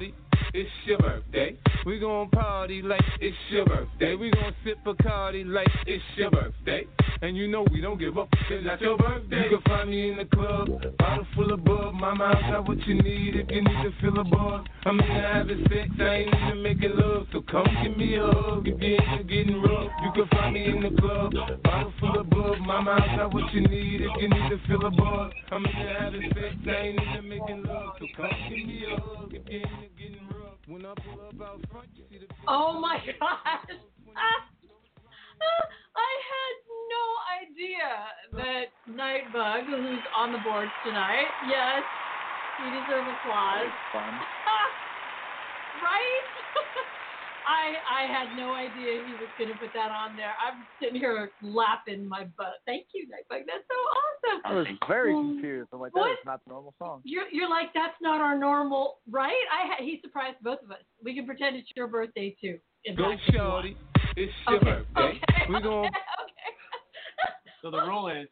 shorty. It's your birthday. We gon' party like it's your birthday. We gon' sip Bacardi like it's your birthday. And you know we don't give up it's not your birthday. You can find me in the club, bottle full of bub. Mama, I got what you need if you need to feel a buzz. I'm into having sex, I ain't even making love. So come give me a hug if you ain't getting rough. You can find me in the club, bottle full of bub. Mama, I got what you need if you need to feel a buzz. I'm into having sex, I ain't even making love. So come give me a hug if you ain't getting rough. When I pull up out front, you see the Oh my gosh. I had no idea that Nightbug, who's on the board tonight, yes, he deserves applause. Fun. right? I I had no idea he was gonna put that on there. I'm sitting here laughing my butt. Thank you, Nightbug. That's so awesome. I was very Um, confused. I'm like, that is not the normal song. You're you're like that's not our normal, right? I ha- he surprised both of us. We can pretend it's your birthday too. in Go fact, if you It's your Okay. birthday. Okay. We gon' okay. So the rule is,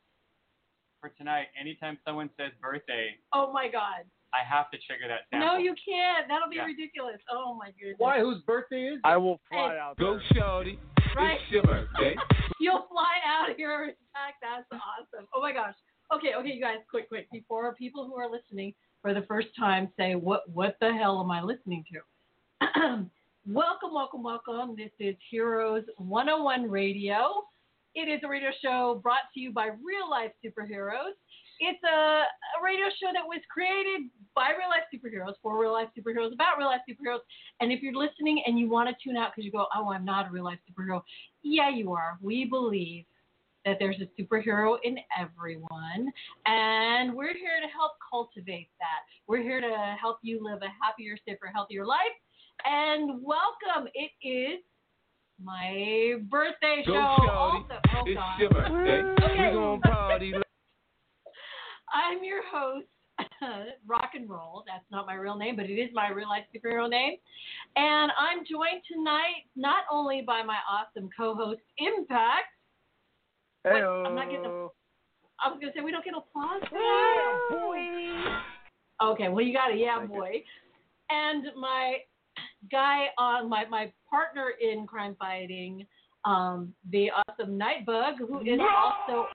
for tonight, anytime someone says birthday, Oh my God. I have to trigger that sample. No, you can't. That'll be Yeah. ridiculous. Oh my goodness. Why? Whose birthday is it? I will fly Hey. out Go there. shorty. Right? It's your birthday. You'll fly out here. In that's awesome. Oh my gosh. Okay, okay, you guys, quick, quick. Before people who are listening for the first time say, "What, what the hell am I listening to?" welcome, welcome, welcome. This is Heroes 101 Radio. It is a radio show brought to you by Real Life Superheroes. It's a, a radio show that was created by real life superheroes for real life superheroes about real life superheroes. And if you're listening and you want to tune out because you go, "Oh, I'm not a real life superhero," yeah, you are. We believe that there's a superhero in everyone, and we're here to help cultivate that. We're here to help you live a happier, safer, healthier life. And welcome. It is my birthday show. Also, oh It's God. your birthday. Okay. Party I'm your host, Rock and Roll. That's not my real name, but it is my real life superhero name. And I'm joined tonight not only by my awesome co host, Impact. Wait, I'm not getting. I was going to say, we don't get applause for that. Okay, well, you got it. Yeah, Thank you. boy. And my guy on my, my partner in crime fighting, um, the awesome Nightbug, who is also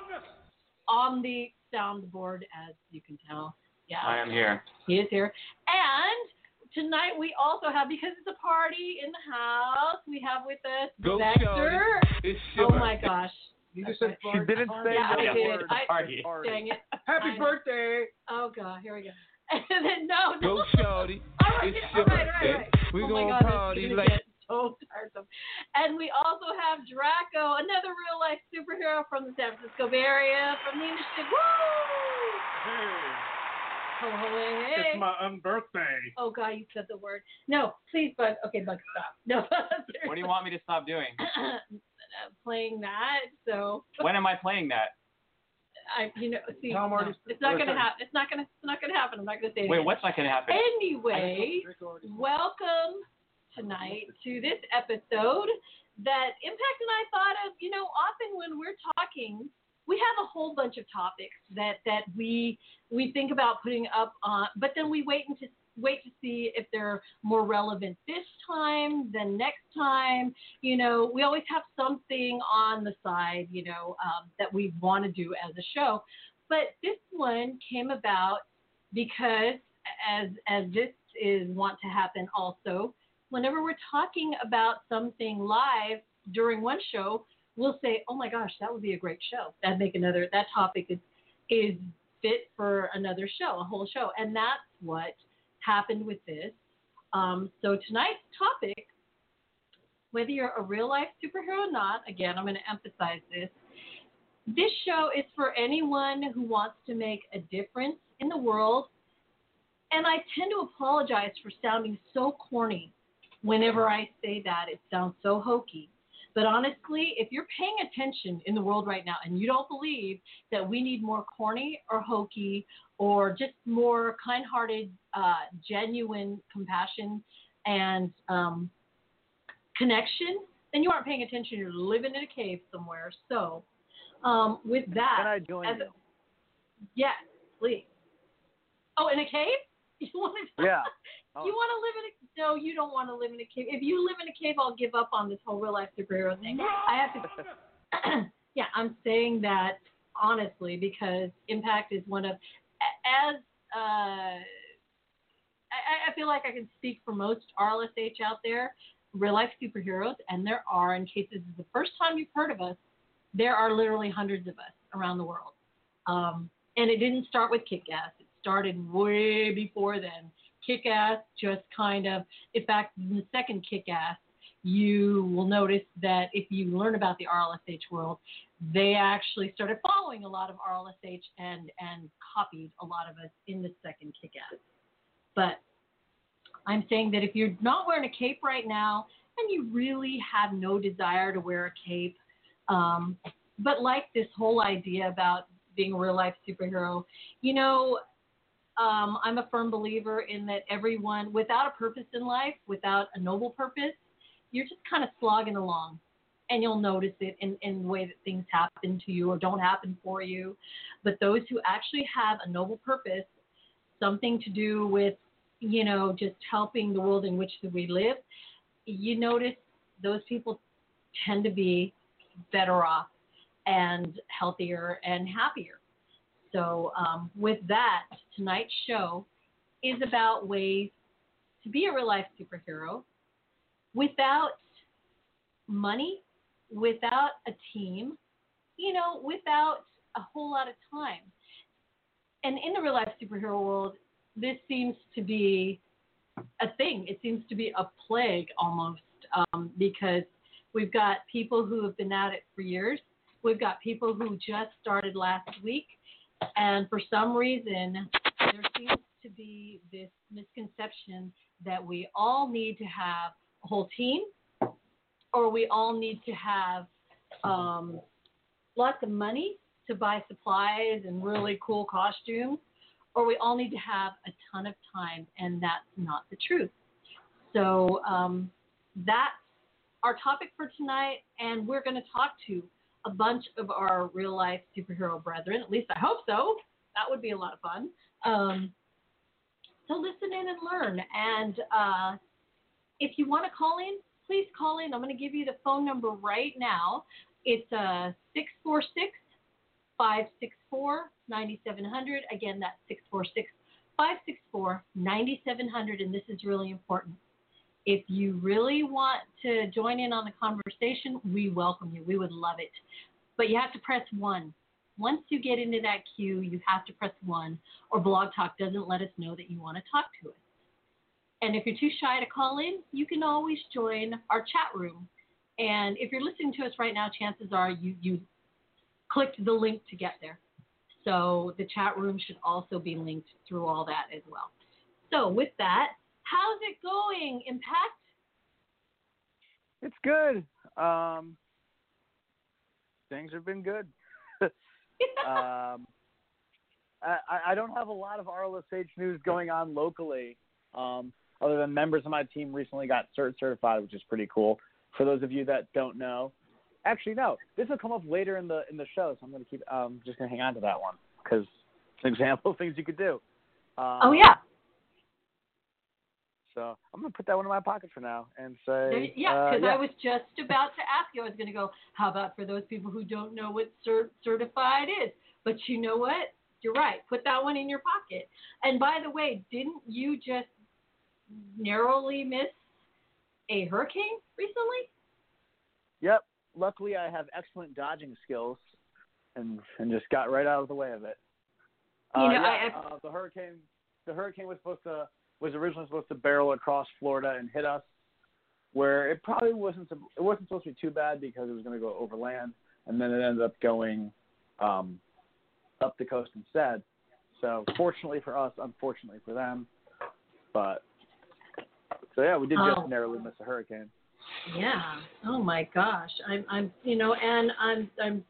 on the soundboard, as you can tell. Yeah, I am here. he is here. And tonight we also have, because it's a party in the house, we have with us Go Vector. Oh my gosh. You just said She didn't say Yeah, the I did. I- Party. Party. Dang it. Happy I know. birthday. Oh god, here we go. And then no, no. Go shorty. All right, It's all your right, all birthday. right, all right. We oh my gon' God, this is party gonna like get so tiresome. And we also have Draco, another real life superhero from the San Francisco Bay Area, from the initiative. Woo! Ho, ho, hey, hey. It's my um, birthday. Oh God, you said the word. No, please, Bug. Okay, Bug, stop. No. What do you want me to stop doing? Playing that, so When am I playing that? I, you know, see, Tom no, already- it's not or gonna sorry. happen. It's not gonna. It's not gonna happen. I'm not gonna say it. Wait, again. what's not going to happen? Anyway, welcome tonight to this episode that Impact and I thought of. You know, often when we're talking, we have a whole bunch of topics that that we we think about putting up on, but then we wait and to wait to see if they're more relevant this time than next time. You know, we always have something on the side, you know, um, that we want to do as a show. But this one came about because as as this is want to happen also whenever we're talking about something live during one show we'll say oh my gosh that would be a great show that'd make another that topic is is fit for another show a whole show and that's what happened with this um, so tonight's topic whether you're a real life superhero or not again i'm going to emphasize this this show is for anyone who wants to make a difference in the world. And I tend to apologize for sounding so corny whenever I say that. It sounds so hokey. But honestly, if you're paying attention in the world right now and you don't believe that we need more corny or hokey or just more kind hearted, uh, genuine compassion and um, connection, then you aren't paying attention. You're living in a cave somewhere. So, um, with that, Can I join as you? Yes, please. Oh, in a cave? You want to? Yeah. You want to live in a no? You don't want to live in a cave. If you live in a cave, I'll give up on this whole real life superhero thing. I have to. yeah, I'm saying that honestly because Impact is one of as uh, I, I feel like I can speak for most RLSH out there, real life superheroes, and there are in cases is the first time you've heard of us, there are literally hundreds of us around the world. Um, and it didn't start with Kick Ass. It started way before then. Kick Ass just kind of, in fact, in the second Kick Ass, you will notice that if you learn about the RLSH world, they actually started following a lot of RLSH and and copied a lot of us in the second Kick Ass. But I'm saying that if you're not wearing a cape right now and you really have no desire to wear a cape, um, but like this whole idea about being a real life superhero, you know, um, I'm a firm believer in that everyone, without a purpose in life, without a noble purpose, you're just kind of slogging along. And you'll notice it in, in the way that things happen to you or don't happen for you. But those who actually have a noble purpose, something to do with, you know, just helping the world in which we live, you notice those people tend to be better off and healthier and happier. So, um, with that, tonight's show is about ways to be a real life superhero without money, without a team, you know, without a whole lot of time. And in the real life superhero world, this seems to be a thing. It seems to be a plague almost um, because we've got people who have been at it for years. We've got people who just started last week. And for some reason, there seems to be this misconception that we all need to have a whole team or we all need to have um, lots of money to buy supplies and really cool costumes, or we all need to have a ton of time, and that's not the truth. So um, that's our topic for tonight, and we're going to talk to a bunch of our real life superhero brethren. At least I hope so. That would be a lot of fun. Um, so listen in and learn. And uh, if you want to call in, please call in. I'm going to give you the phone number right now. It's uh, 646 564 9700. Again, that's 646 564 9700. And this is really important. If you really want to join in on the conversation, we welcome you. We would love it. But you have to press one. Once you get into that queue, you have to press one, or Blog Talk doesn't let us know that you want to talk to us. And if you're too shy to call in, you can always join our chat room. And if you're listening to us right now, chances are you, you clicked the link to get there. So the chat room should also be linked through all that as well. So with that, how's it going, Impact? It's good. Um, things have been good. um, I, I don't have a lot of RLSH news going on locally. Um, other than members of my team recently got cert certified, which is pretty cool. For those of you that don't know, actually no, this will come up later in the in the show, so I'm gonna keep um just gonna hang on to that one because it's an example of things you could do. Um, oh yeah. So I'm gonna put that one in my pocket for now and say. Yeah, because uh, yeah. I was just about to ask you. I was gonna go. How about for those people who don't know what cert- certified is? But you know what? You're right. Put that one in your pocket. And by the way, didn't you just narrowly miss a hurricane recently? Yep. Luckily, I have excellent dodging skills, and and just got right out of the way of it. You uh, know, yeah, I, uh, the hurricane, the hurricane was supposed to was originally supposed to barrel across Florida and hit us, where it probably wasn't it wasn't supposed to be too bad because it was going to go over land, and then it ended up going um, up the coast instead. So fortunately for us, unfortunately for them, but so yeah, we did Oh. just narrowly miss a hurricane. Yeah. Oh my gosh. I'm I'm you know, and I'm I'm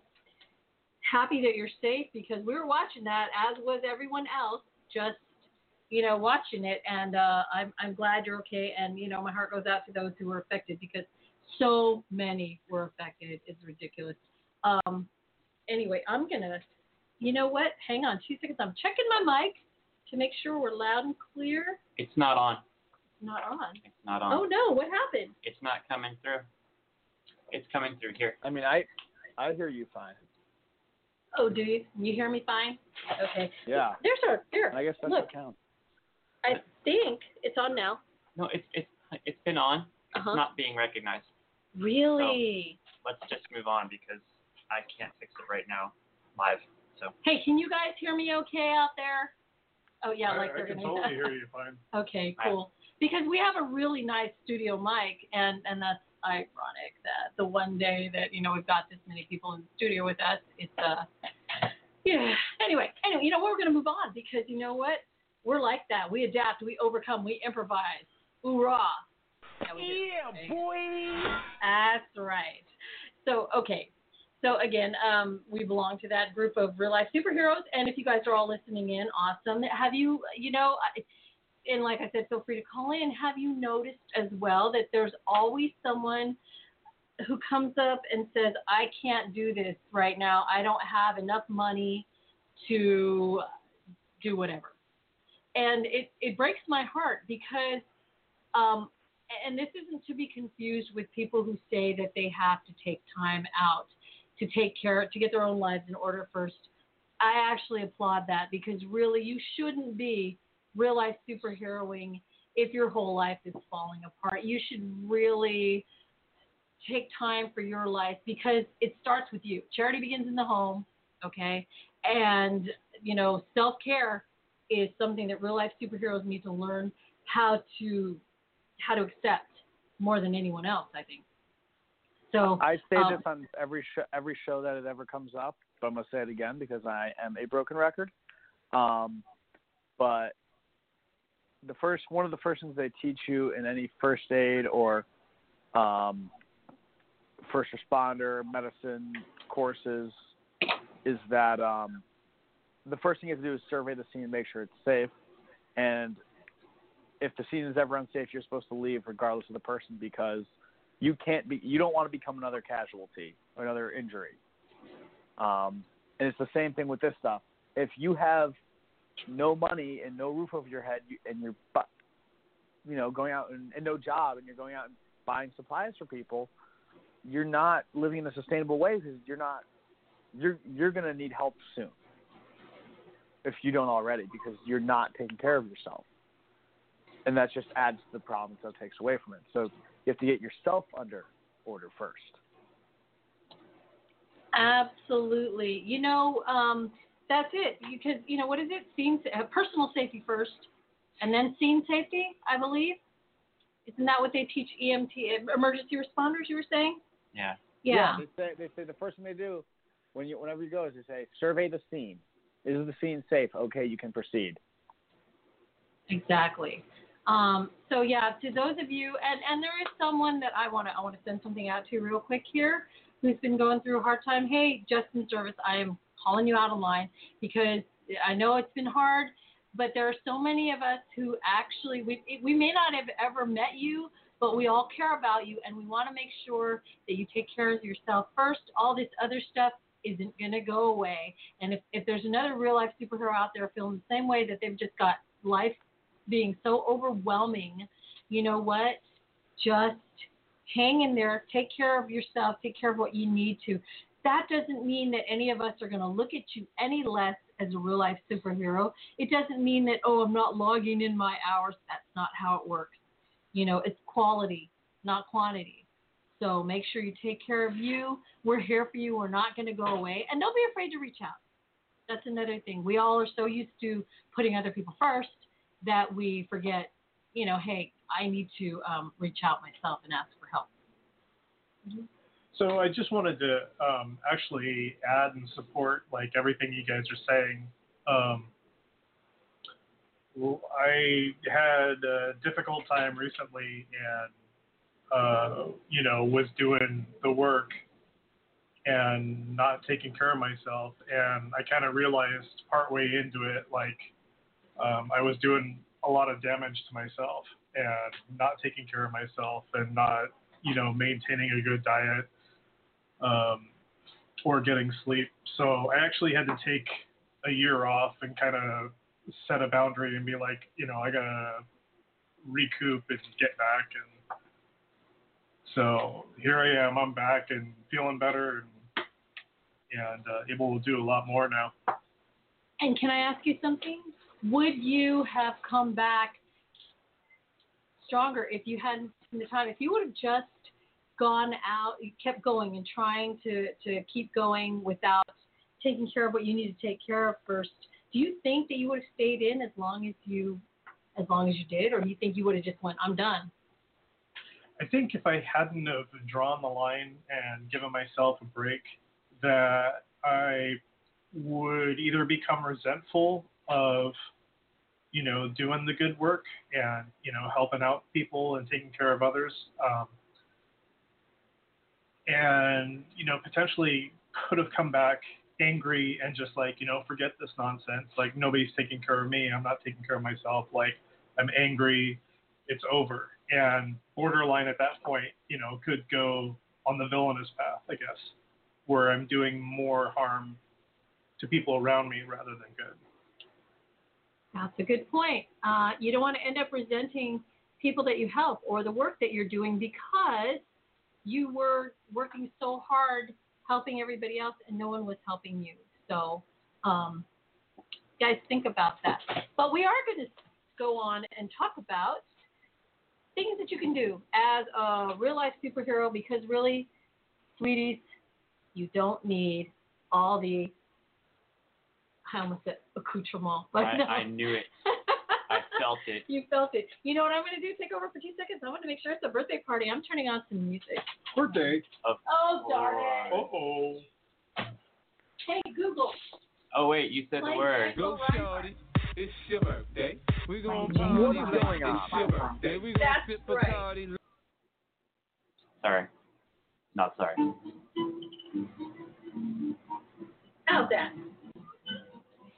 happy that you're safe because we were watching that as was everyone else, just you know, watching it and uh I'm I'm glad you're okay and you know, my heart goes out to those who were affected because so many were affected. It's ridiculous. Um anyway, I'm gonna you know what? Hang on two seconds. I'm checking my mic to make sure we're loud and clear. It's not on. not on. It's not on. Oh no, what happened? It's not coming through. It's coming through here. I mean, I I hear you fine. Oh, do you? You hear me fine? Okay. Yeah. There's our here. I guess that's Look. what counts. I think it's on now. No, it's it's it's been on. Huh. It's not being recognized. Really? Let's just move on because I can't fix it right now live. So Hey, can you guys hear me okay out there? Oh yeah, I, like I they're can gonna. totally hear you fine. Okay, Right. cool. Because we have a really nice studio mic, and and that's ironic that the one day that you know we've got this many people in the studio with us, it's uh, yeah. Anyway, anyway, you know we're gonna move on because you know what? We're like that. We adapt, we overcome, we improvise. Hoorah! Yeah, boy. That's right. So, okay. So, again, um, we belong to that group of real life superheroes. And if you guys are all listening in, awesome. Have you, you know, and like I said, feel free to call in. Have you noticed as well that there's always someone who comes up and says, I can't do this right now. I don't have enough money to do whatever. And it, it breaks my heart because um, and this isn't to be confused with people who say that they have to take time out to take care to get their own lives in order first. I actually applaud that because really you shouldn't be real life superheroing if your whole life is falling apart. You should really take time for your life because it starts with you. Charity begins in the home, okay? And you know, self-care is something that real life superheroes need to learn how to how to accept more than anyone else, I think. So I say um, this on every show, every show that it ever comes up, but I'm gonna say it again because I am a broken record. Um, but the first one of the first things they teach you in any first aid or um, first responder medicine courses is that um, the first thing you have to do is survey the scene and make sure it's safe. And if the scene is ever unsafe, you're supposed to leave regardless of the person because you can't be you don't want to become another casualty or another injury. Um, and it's the same thing with this stuff. If you have no money and no roof over your head, and you're, you know, going out and, and no job, and you're going out and buying supplies for people, you're not living in a sustainable way because you're not, you're you're gonna need help soon. If you don't already, because you're not taking care of yourself, and that just adds to the problem, so it takes away from it. So you have to get yourself under order first. Absolutely. You know, um, that's it. Because you know what is it? Scene uh, personal safety first, and then scene safety. I believe. Isn't that what they teach EMT emergency responders? You were saying? yeah. Yeah. they say they say the first thing they do when you whenever you go is they say survey the scene. Is the scene safe? Okay, you can proceed. Exactly. Um, so yeah, to those of you, and, and there is someone that I want to I want to send something out to real quick here, who's been going through a hard time. Hey, Justin Service, I am calling you out online because I know it's been hard, but there are so many of us who actually we we may not have ever met you, but we all care about you, and we want to make sure that you take care of yourself first. All this other stuff isn't going to go away, and if if there's another real life superhero out there feeling the same way that they've just got life being so overwhelming, you know what? Just hang in there, take care of yourself, take care of what you need to. That doesn't mean that any of us are going to look at you any less as a real life superhero. It doesn't mean that, oh, I'm not logging in my hours. That's not how it works. You know, it's quality, not quantity. So make sure you take care of you. We're here for you. We're not going to go away. And don't be afraid to reach out. That's another thing. We all are so used to putting other people first that we forget, you know, hey, I need to um, reach out myself and ask for help. So I just wanted to um, actually add and support like everything you guys are saying. Um, I had a difficult time recently, and uh, you know was doing the work and not taking care of myself, and I kind of realized partway into it like um, I was doing a lot of damage to myself and not taking care of myself and not you know maintaining a good diet um, or getting sleep. So I actually had to take a year off and kind of set a boundary and be like, you know, I gotta recoup and get back. And so here I am. I'm back and feeling better and and uh, able to do a lot more now. And can I ask you something? Would you have come back stronger if you hadn't taken the time? If you would have just gone out, kept going and trying to, to keep going without taking care of what you need to take care of first, do you think that you would have stayed in as long as you as long as you did, or do you think you would have just went, I'm done? I think if I hadn't have drawn the line and given myself a break, that I would either become resentful of you know doing the good work and you know helping out people and taking care of others um, and you know potentially could have come back angry and just like you know forget this nonsense like nobody's taking care of me i'm not taking care of myself like i'm angry it's over. And borderline at that point you know could go on the villainous path i guess where i'm doing more harm to people around me rather than good that's a good point uh, you don't want to end up resenting people that you help or the work that you're doing because you were working so hard helping everybody else and no one was helping you. So, um, guys, think about that. But we are going to go on and talk about things that you can do as a real life superhero because really, sweeties, you don't need all the I almost said accoutrement. But I, no. I knew it. I felt it. You felt it. You know what I'm going to do? Take over for two seconds. I want to make sure it's a birthday party. I'm turning on some music. Birthday. Of oh, darn it. Uh oh. Hey, Google. Oh, wait, you said Play the word. Go, Shorty. It's your birthday. We gonna party. What is going on? It's your birthday. We gonna That's sip Bacardi. Right. Sorry. Not sorry. How's that?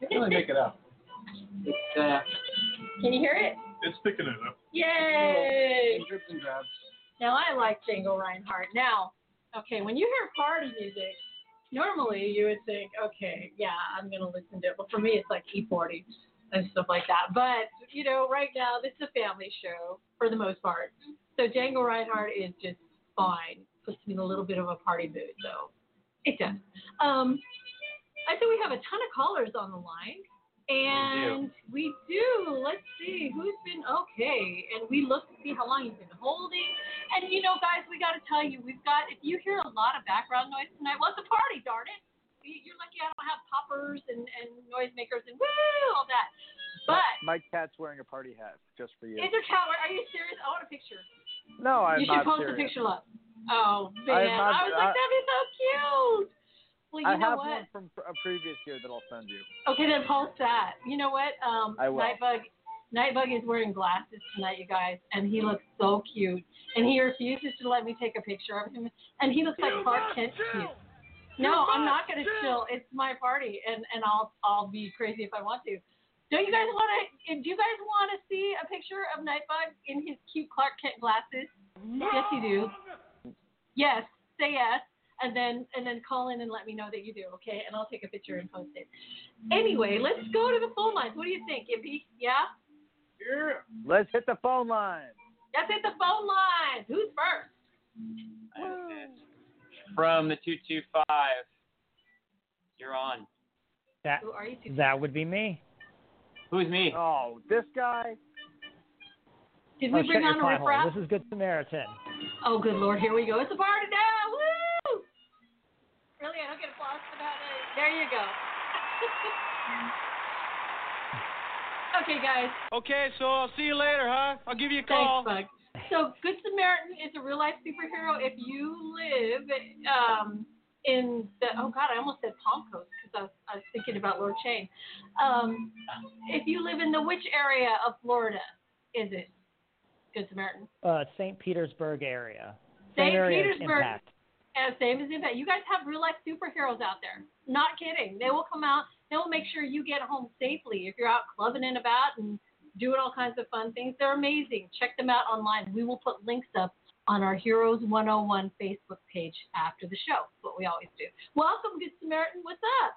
Really make it up. It's uh can you hear it? It's picking it up. Yay! Drips and drabs. Now I like Django Reinhardt. Now, okay, when you hear party music, normally you would think, okay, yeah, I'm gonna listen to it. But for me, it's like E40 and stuff like that. But you know, right now this is a family show for the most part. So Django Reinhardt is just fine. Puts me in a little bit of a party mood, so it does. Um, I think we have a ton of callers on the line. And we do. we do. Let's see who's been okay. And we look to see how long you've been holding. And you know, guys, we got to tell you, we've got. If you hear a lot of background noise tonight, well, it's a party, darn it. You're lucky I don't have poppers and and noisemakers and woo all that. But my, my cat's wearing a party hat just for you. Is your cat? Are you serious? I want a picture. No, I'm not. you should post serious. a picture up. Oh man, not, I was like, that'd be so cute. Well, you I know have what? one from a previous year that I'll send you. Okay, then post that. You know what? Um, I will. Nightbug, Nightbug is wearing glasses tonight, you guys, and he looks so cute. And he refuses to let me take a picture of him, and he looks like Clark Kent cute. No, I'm not gonna chill. It's my party, and and I'll I'll be crazy if I want to. Don't you guys want to? Do you guys want to see a picture of Nightbug in his cute Clark Kent glasses? Yes, you do. Yes, say yes and then and then call in and let me know that you do, okay? And I'll take a picture and post it. Anyway, let's go to the phone lines. What do you think, Impy? Yeah? Yeah. Let's hit the phone line. Let's hit the phone line. Who's first? From the two two five. You're on. That Who are you? that would be me. Who's me? Oh, this guy. Did oh, we bring on your a riffraff? This is Good Samaritan. Oh, good lord, here we go. It's a party now. Woo! Really, I don't get applause for that. There you go. okay, guys. Okay, so I'll see you later, huh? I'll give you a call. Thanks, Bug. So, Good Samaritan is a real life superhero. If you live um, in the oh god, I almost said Palm Coast because I was, I was thinking about Lord Chain. Um, if you live in the which area of Florida is it? Good Samaritan. Uh, St. Petersburg area. St. Petersburg. Impact. And same as Impact. You guys have real life superheroes out there. Not kidding. They will come out. They will make sure you get home safely if you're out clubbing and about and doing all kinds of fun things. They're amazing. Check them out online. We will put links up on our Heroes 101 Facebook page after the show. That's what we always do. Welcome, Good Samaritan. What's up?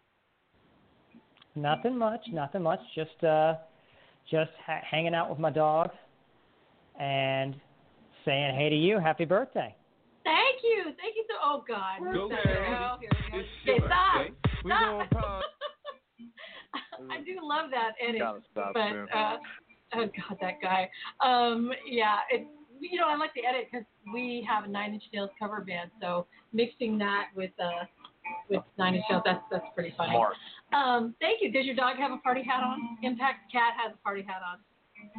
Nothing much. Nothing much. Just uh, just ha- hanging out with my dog. and saying hey to you. Happy birthday. Thank you. Thank you so. Oh God. Go, Here we go. Here we go. Okay, stop. birthday. We gonna Stop. I do love that edit, stop but uh, oh god, that guy. Um, yeah, it. You know, I like the edit because we have a Nine Inch Nails cover band, so mixing that with uh with Nine Inch Nails, that's that's pretty funny. Mark. Um, thank you. Does your dog have a party hat on? Impact Cat has a party hat on.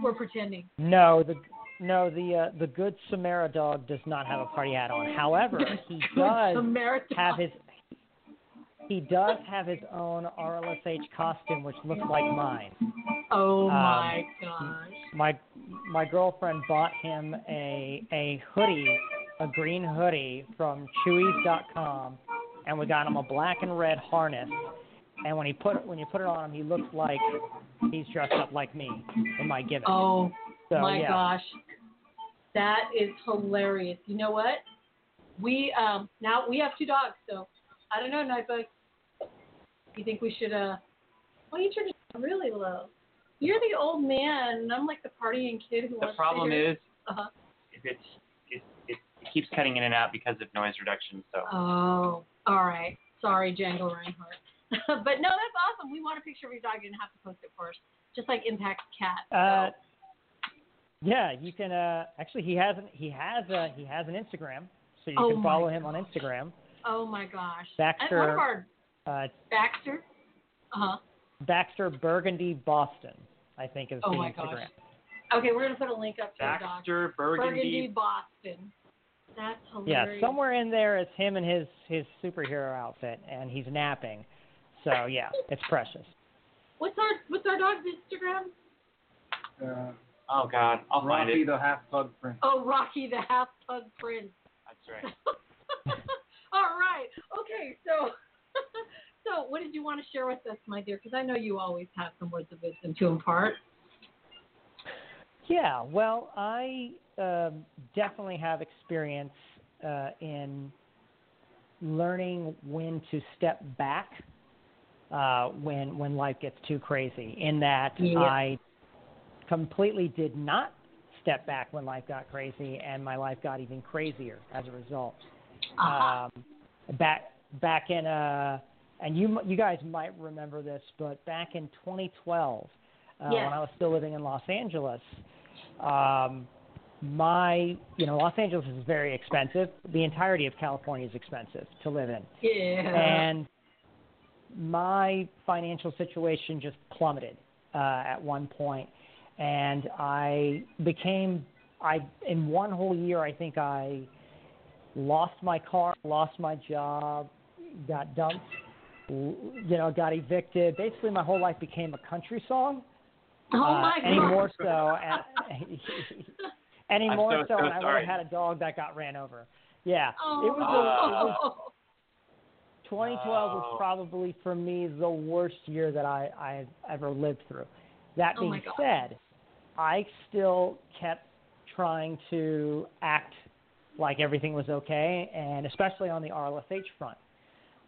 We're pretending. No, the no the uh, the good Samara dog does not have a party hat on. However, he does have his he does have his own RLSH costume, which looks like mine. Oh um, my gosh. My my girlfriend bought him a a hoodie, a green hoodie from Chewy's.com, and we got him a black and red harness. And when he put it, when you put it on him, he looks like he's dressed up like me in my gimmick. Oh so my yeah. gosh. That is hilarious. You know what? We um now we have two dogs, so I don't know, Nightbug. You think we should uh well you turned it really low. You're the old man and I'm like the partying kid who The wants problem to hear is uh-huh. if it's it, it keeps cutting in and out because of noise reduction. So Oh, all right. Sorry, Django Reinhardt. but no, that's awesome. We want a picture of your dog. You're gonna have to post it for us, just like Impact Cat. So. Uh, yeah, you can. Uh, actually, he has an he has a he has an Instagram, so you Oh can my follow him on Instagram. oh my gosh. Baxter- And one of our Uh, Baxter. Uh huh. Baxter Burgundy Boston, I think is Oh the my Instagram. gosh. Okay, we're gonna put a link up to the. Baxter Burgundy Burgundy. Boston. That's hilarious. Yeah, hilarious. somewhere in there is him in his his superhero outfit, and he's napping. So yeah, it's precious. What's our What's our dog's Instagram? Uh, Oh God, I'll find Rocky it. the half pug prince. Oh, Rocky the Half Pug Prince. That's right. All right. Okay. So, so what did you want to share with us, my dear? Because I know you always have some words of wisdom to impart. Yeah, well, I um, definitely have experience uh, in learning when to step back uh, when when life gets too crazy. In that, Yeah. I completely did not step back when life got crazy, and my life got even crazier as a result. Uh-huh. Um, back back in uh, and you you guys might remember this, but back in 2012, uh, Yes. when I was still living in Los Angeles, um, my you know Los Angeles is very expensive. The entirety of California is expensive to live in, yeah. and my financial situation just plummeted uh, at one point, and I became I in one whole year I think I lost my car, lost my job, got dumped, you know, got evicted. Basically, my whole life became a country song. oh uh, my any more so, any more so- so and I would sorry. have had a dog that got ran over. Yeah, Oh. it was. A, it was oh. 2012 was Oh. probably for me the worst year that I I've ever lived through. That Oh my being God. said, I still kept trying to act like everything was okay, and especially on the RLSH front.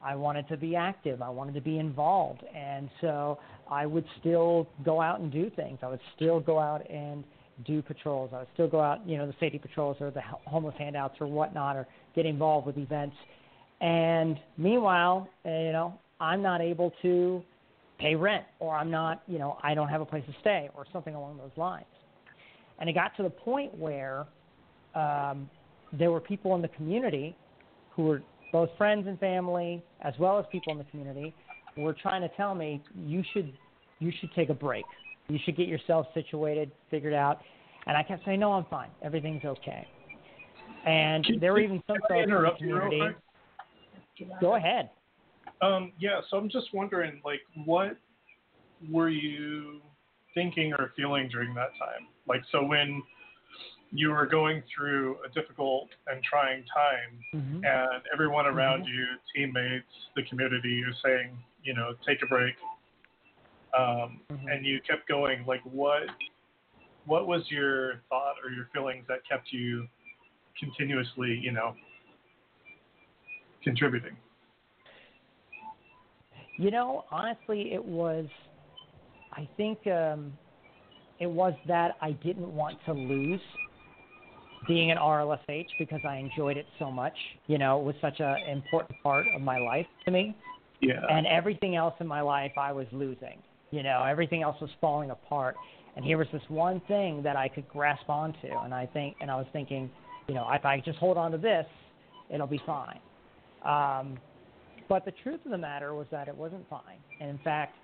I wanted to be active. I wanted to be involved, and so I would still go out and do things. I would still go out and do patrols. I would still go out, you know, the safety patrols or the homeless handouts or whatnot, or get involved with events. And meanwhile, uh, you know, I'm not able to pay rent, or I'm not, you know, I don't have a place to stay, or something along those lines. And it got to the point where um, there were people in the community who were both friends and family, as well as people in the community, were trying to tell me you should you should take a break. You should get yourself situated, figured out. And I kept saying, no, I'm fine. Everything's okay. And Can- there were even some folks in the interrupt you real community. Go ahead. Um, yeah, so I'm just wondering, like, what were you thinking or feeling during that time? Like, so when you were going through a difficult and trying time, Mhm. and everyone around you, teammates, the community, is saying, you know, take a break, um, Mhm. and you kept going. Like, what what was your thought or your feelings that kept you continuously, you know, contributing? You know, honestly, it was. I think um, it was that I didn't want to lose being an RLSH because I enjoyed it so much. You know, it was such an important part of my life to me. Yeah. And everything else in my life I was losing. You know, everything else was falling apart. And here was this one thing that I could grasp onto, and I think, and I was thinking, you know, if I just hold on to this, it'll be fine. Um, but the truth of the matter was that it wasn't fine. And in fact,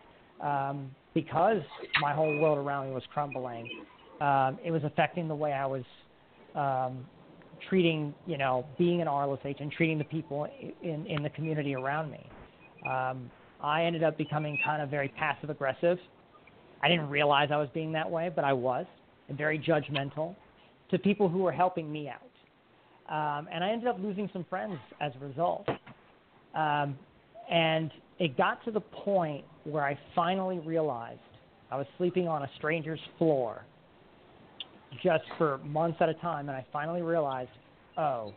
um, because my whole world around me was crumbling, um, it was affecting the way I was um, treating, you know, being an RLSH and treating the people in, in the community around me. Um, I ended up becoming kind of very passive aggressive. I didn't realize I was being that way, but I was, and very judgmental to people who were helping me out. Um, and I ended up losing some friends as a result. Um, and it got to the point where I finally realized I was sleeping on a stranger's floor just for months at a time, and I finally realized, oh,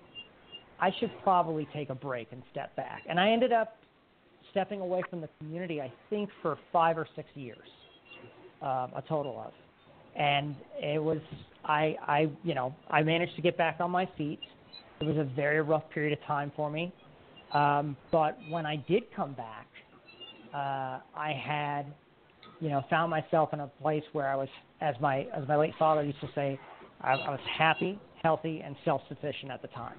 I should probably take a break and step back. And I ended up stepping away from the community, I think, for five or six years, um, a total of. And it was, I, I, you know, I managed to get back on my feet. It was a very rough period of time for me. Um, but when I did come back, uh, I had, you know, found myself in a place where I was, as my as my late father used to say, I, I was happy, healthy, and self-sufficient at the time.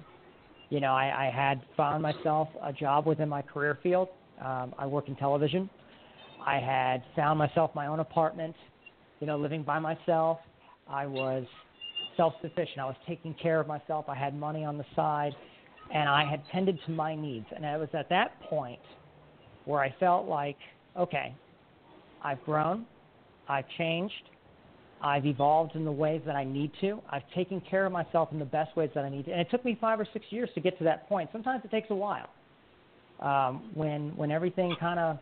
You know, I, I had found myself a job within my career field. Um, I work in television. I had found myself my own apartment. You know, living by myself. I was self-sufficient. I was taking care of myself. I had money on the side, and I had tended to my needs. And it was at that point where I felt like, okay, I've grown, I've changed, I've evolved in the ways that I need to. I've taken care of myself in the best ways that I need to. And it took me five or six years to get to that point. Sometimes it takes a while. Um, when when everything kind of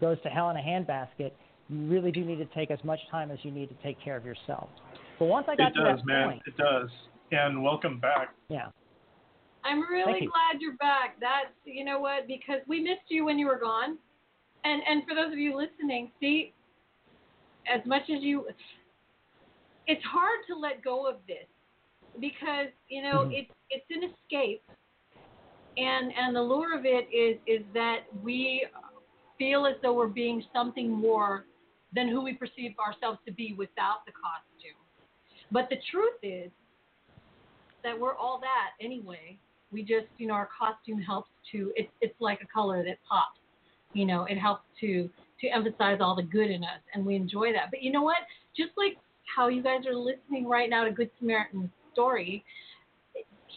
goes to hell in a handbasket, you really do need to take as much time as you need to take care of yourself. But once I got it to does, that man. point, It does. And welcome back. yeah, I'm really you. glad you're back. That's you know what because we missed you when you were gone, and and for those of you listening, see, as much as you, it's hard to let go of this because you know Mhm. it's it's an escape, and and the lure of it is is that we feel as though we're being something more than who we perceive ourselves to be without the costume. But the truth is that we're all that anyway. We just, you know, our costume helps to. It's it's like a color that pops. You know, it helps to to emphasize all the good in us, and we enjoy that. But you know what? Just like how you guys are listening right now to Good Samaritan's story,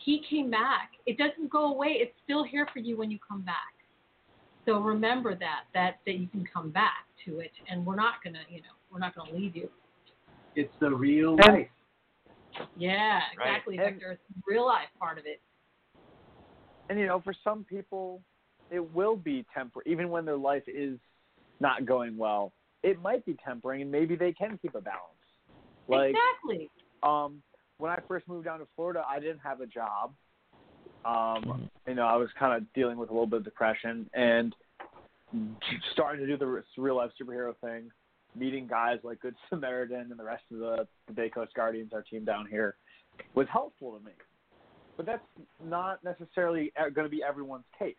he came back. It doesn't go away. It's still here for you when you come back. So remember that that that you can come back to it, and we're not gonna, you know, we're not gonna leave you. It's the real life. Yeah, exactly, And- Victor. It's the real life part of it. and you know, for some people, it will be temporary, even when their life is not going well. It might be tempering, and maybe they can keep a balance. Like, exactly. um, when I first moved down to Florida, I didn't have a job. Um, you know, I was kind of dealing with a little bit of depression and starting to do the real life superhero thing, meeting guys like Good Samaritan and the rest of the, the Bay Coast Guardians, our team down here, was helpful to me. But that's not necessarily going to be everyone's case.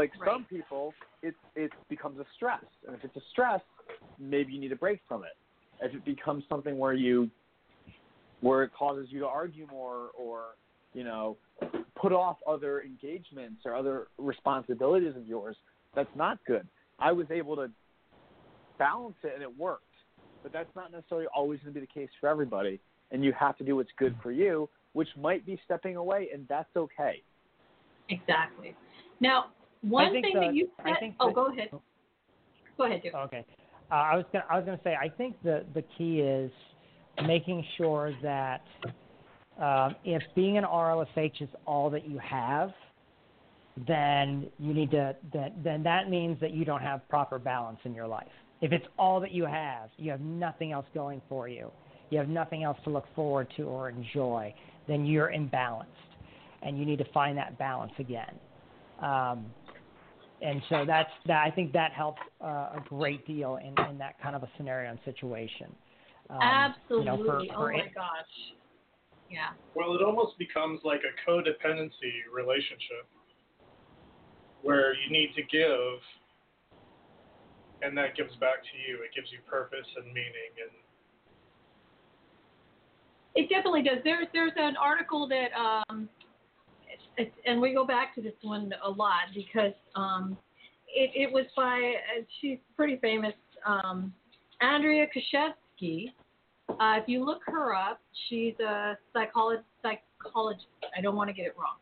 Like Right. some people, it it becomes a stress, and if it's a stress, maybe you need a break from it. If it becomes something where you, where it causes you to argue more, or you know, put off other engagements or other responsibilities of yours, that's not good. I was able to balance it, and it worked. But that's not necessarily always going to be the case for everybody, and you have to do what's good for you, which might be stepping away, and that's okay. Exactly. Now, one thing the- that you I said. think oh, that- go ahead. Go ahead, Duke. Okay. Uh, I was gonna I was gonna say I think the the key is making sure that um, if being an RLSH is all that you have, then you need to then then that means that you don't have proper balance in your life. If it's all that you have, you have nothing else going for you. You have nothing else to look forward to or enjoy. Then you're imbalanced, and you need to find that balance again. Um, and so that's that. I think that helps uh, a great deal in, in that kind of a scenario and situation. Um, Absolutely. You know, for, oh for my gosh. Yeah. Well, it almost becomes like a codependency relationship where you need to give and that gives back to you. It gives you purpose and meaning and it definitely does. There's there's an article that um it's, and we go back to this one a lot because um it it was by uh, she's pretty famous um Andrea Kuszewski. Uh, if you look her up, she's a psychologist. Psychologist. I don't want to get it wrong.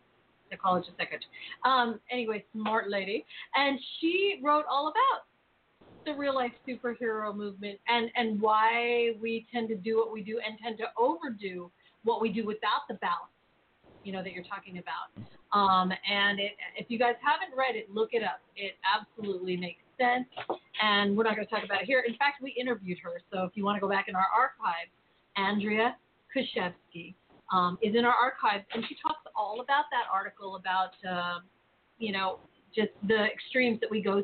Psychologist, second. Um, anyway, smart lady, and she wrote all about the real life superhero movement and and why we tend to do what we do and tend to overdo what we do without the balance you know that you're talking about um, and it, if you guys haven't read it look it up it absolutely makes sense and we're not going to talk about it here in fact we interviewed her so if you want to go back in our archive andrea Kuszewski um, is in our archives and she talks all about that article about uh, you know just the extremes that we go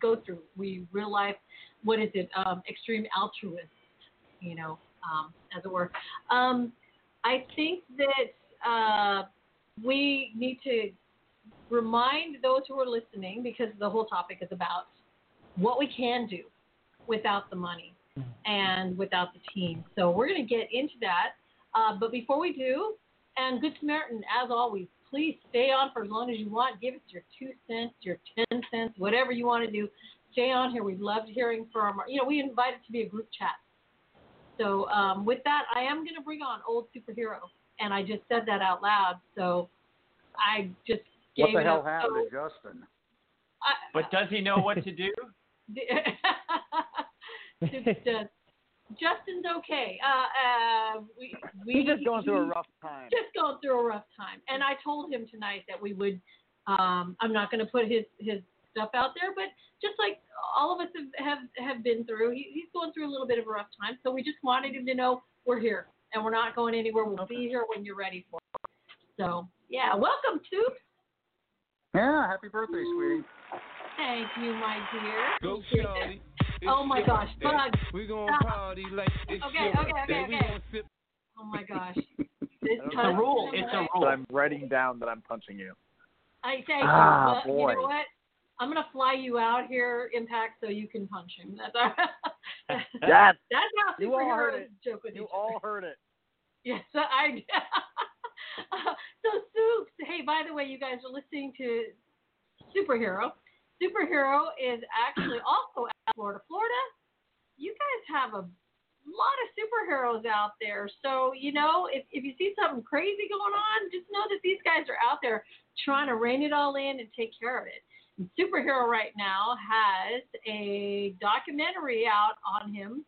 go through. We real life, what is it? Um, extreme altruist, you know, um, as it were. Um, I think that uh, we need to remind those who are listening because the whole topic is about what we can do without the money and without the team. So we're going to get into that. Uh, but before we do, and Good Samaritan, as always, please stay on for as long as you want. Give us your two cents, your ten cents, whatever you want to do. Stay on here. We loved hearing from. You know, we invited to be a group chat. So um, with that, I am going to bring on old superhero, and I just said that out loud. So I just gave what the hell happened so, to Justin? I, but does he know what to do? just, uh, Justin's okay. Uh, uh, we, we, He's just going through a rough time. Just going through a rough time. And I told him tonight that we would. Um, I'm not going to put his his stuff out there, but just like all of us have have, have been through, he, he's going through a little bit of a rough time. So we just wanted him to know we're here and we're not going anywhere. We'll okay. be here when you're ready for it. So yeah, welcome, Soup. Yeah, happy birthday, sweetie. Thank you, my dear. Go, Charlie. oh my gosh, Bug. We're gonna party like it's okay, your okay, okay, okay. Sip- oh my gosh. It's a rule. It's a rule. I'm writing down that I'm punching you. I thank ah, you. boy. You know what? I'm gonna fly you out here, Impact, so you can punch him. That's all. That's, That's how you all heard it. joke with You each all other. heard it. Yes, I. so Soups. Hey, by the way, you guys are listening to Superhero. Superhero is actually also at Florida, Florida. You guys have a lot of superheroes out there. So, you know, if, if you see something crazy going on, just know that these guys are out there trying to rein it all in and take care of it. Superhero right now has a documentary out on him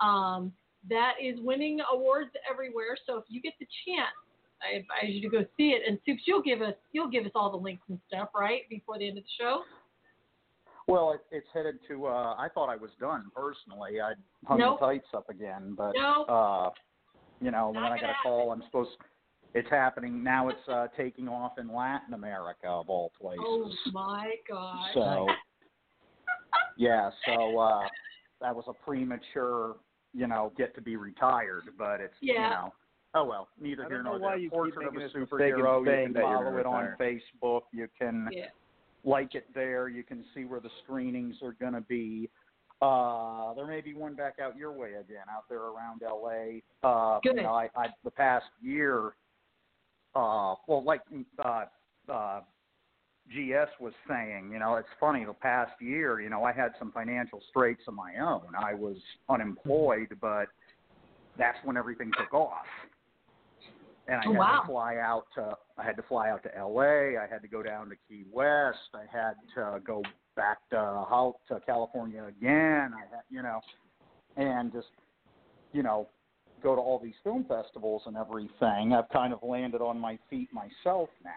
um, that is winning awards everywhere. So if you get the chance, I advise you to go see it. And Soups, you'll give us you'll give us all the links and stuff, right, before the end of the show. Well, it, it's headed to. Uh, I thought I was done personally. I hung Nope. the tights up again, but Nope. uh, you know, Not when I got a call, I'm supposed. It's happening now. It's uh, taking off in Latin America of all places. Oh my God! So, yeah, so uh, that was a premature, you know, get to be retired, but it's, you Yeah. know, oh well, neither here nor there. Portrait of a this mistake and superhero. You can follow gonna it on. Facebook. You can Yeah. like it there. You can see where the screenings are going to be. Uh, there may be one back out your way again, out there around LA. Uh, Good. You know, I, I the past year, uh, well, like uh, uh, GS was saying, you know, it's funny. The past year, you know, I had some financial straits of my own. I was unemployed, but that's when everything took off. And I Oh, had wow. to fly out to I had to fly out to LA. I had to go down to Key West. I had to go back to out to California again. I had, you know, and just you know, go to all these film festivals and everything. I've kind of landed on my feet myself now.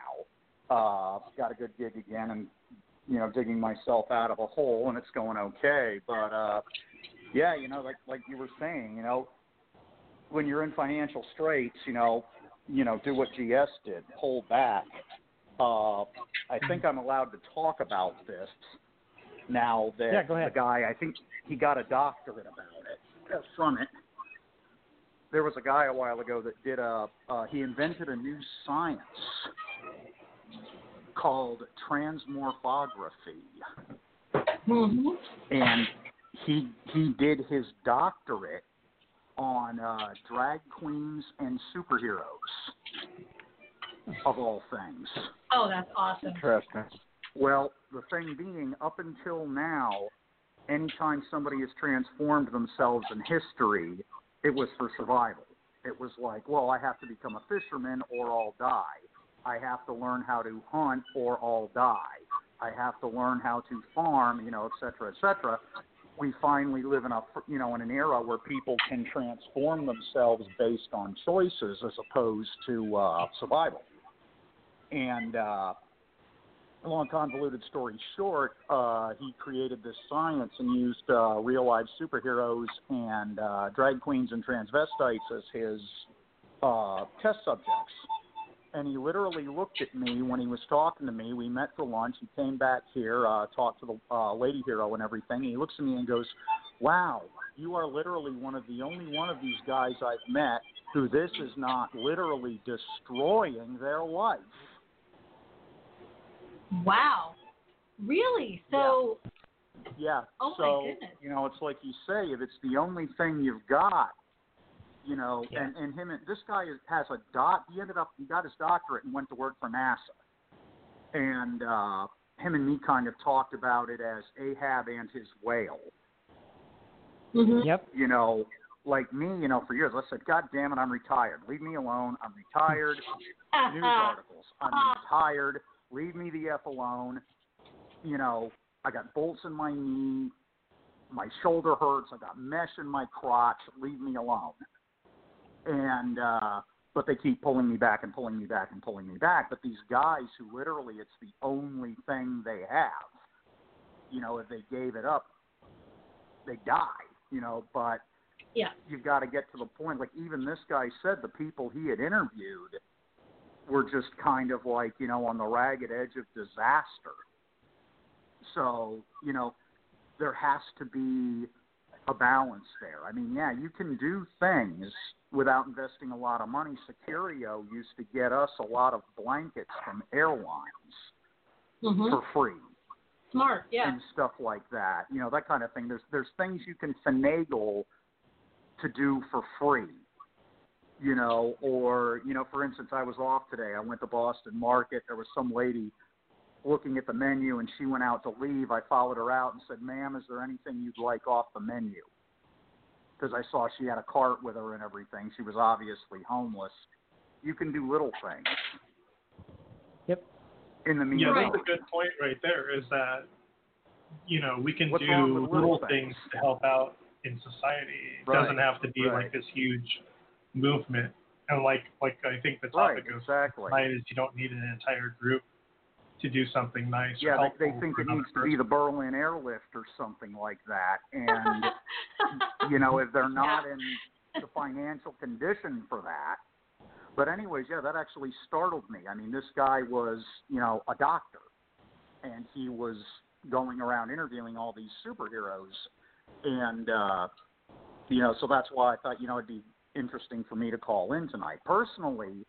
Uh, got a good gig again, and you know, digging myself out of a hole, and it's going okay. But uh, yeah, you know, like like you were saying, you know, when you're in financial straits, you know, you know, do what GS did, pull back. Uh, I think I'm allowed to talk about this now that Yeah, the guy, I think he got a doctorate about it uh, from it. There was a guy a while ago that did a uh, he invented a new science called transmorphography, Mm-hmm. and he he did his doctorate on uh, drag queens and superheroes of all things. Oh, that's awesome. Interesting. Well, the thing being, up until now, anytime somebody has transformed themselves in history, it was for survival. It was like, well, I have to become a fisherman or I'll die. I have to learn how to hunt or I'll die. I have to learn how to farm, you know, et cetera, et cetera. We finally live in a, you know, in an era where people can transform themselves based on choices as opposed to uh, survival. And uh, long convoluted story short, uh, he created this science and used uh, real life superheroes and uh, drag queens and transvestites as his uh, test subjects. And he literally looked at me when he was talking to me. We met for lunch. He came back here, uh, talked to the uh, lady hero and everything. He looks at me and goes, "Wow, you are literally one of the only one of these guys I've met who this is not literally destroying their life." Wow. Really? So, Yeah. Oh, my so goodness. you know, it's like you say, if it's the only thing you've got, you know, Yeah. and and him and this guy is, has a dot. He ended up he got his doctorate and went to work for NASA, and uh, him and me kind of talked about it as Ahab and his whale. mhm. Yep. You know, like me, you know, for years I said, God damn it, I'm retired. Leave me alone. I'm retired. News articles. I'm retired. Leave me the f alone. You know, I got bolts in my knee. My shoulder hurts. I got mesh in my crotch. Leave me alone. And uh but they keep pulling me back and pulling me back and pulling me back. But these guys who literally it's the only thing they have, you know, if they gave it up, they die. You know, but Yeah. you've got to get to the point. Like even this guy said, the people he had interviewed were just kind of like you know on the ragged edge of disaster. So you know there has to be a balance there. I mean, yeah, you can do things without investing a lot of money. Securio used to get us a lot of blankets from airlines Mhm. for free Smart. Yeah. and stuff like that. You know, that kind of thing. There's there's things you can finagle to do for free. You know, or you know, for instance, I was off today. I went to Boston Market. There was some lady looking at the menu, and she went out to leave. I followed her out and said, "Ma'am, is there anything you'd like off the menu?" Because I saw she had a cart with her and everything. She was obviously homeless. You can do little things. Yep. In the Yeah, meantime, that's a good point right there. Is that you know we can What's do little little things things? to help out in society. It Right, doesn't have to be right. like this huge movement. And like like I think the right? topic of Exactly. tonight is you don't need an entire group to do something nice. Yeah, they, they think it needs to be the Berlin Airlift or something like that. And you know, if they're not in the financial condition for that. But anyways, yeah, that actually startled me. I mean, this guy was, you know, a doctor, and he was going around interviewing all these superheroes, and uh, you know, so that's why I thought, you know, it'd be interesting for me to call in tonight. Personally,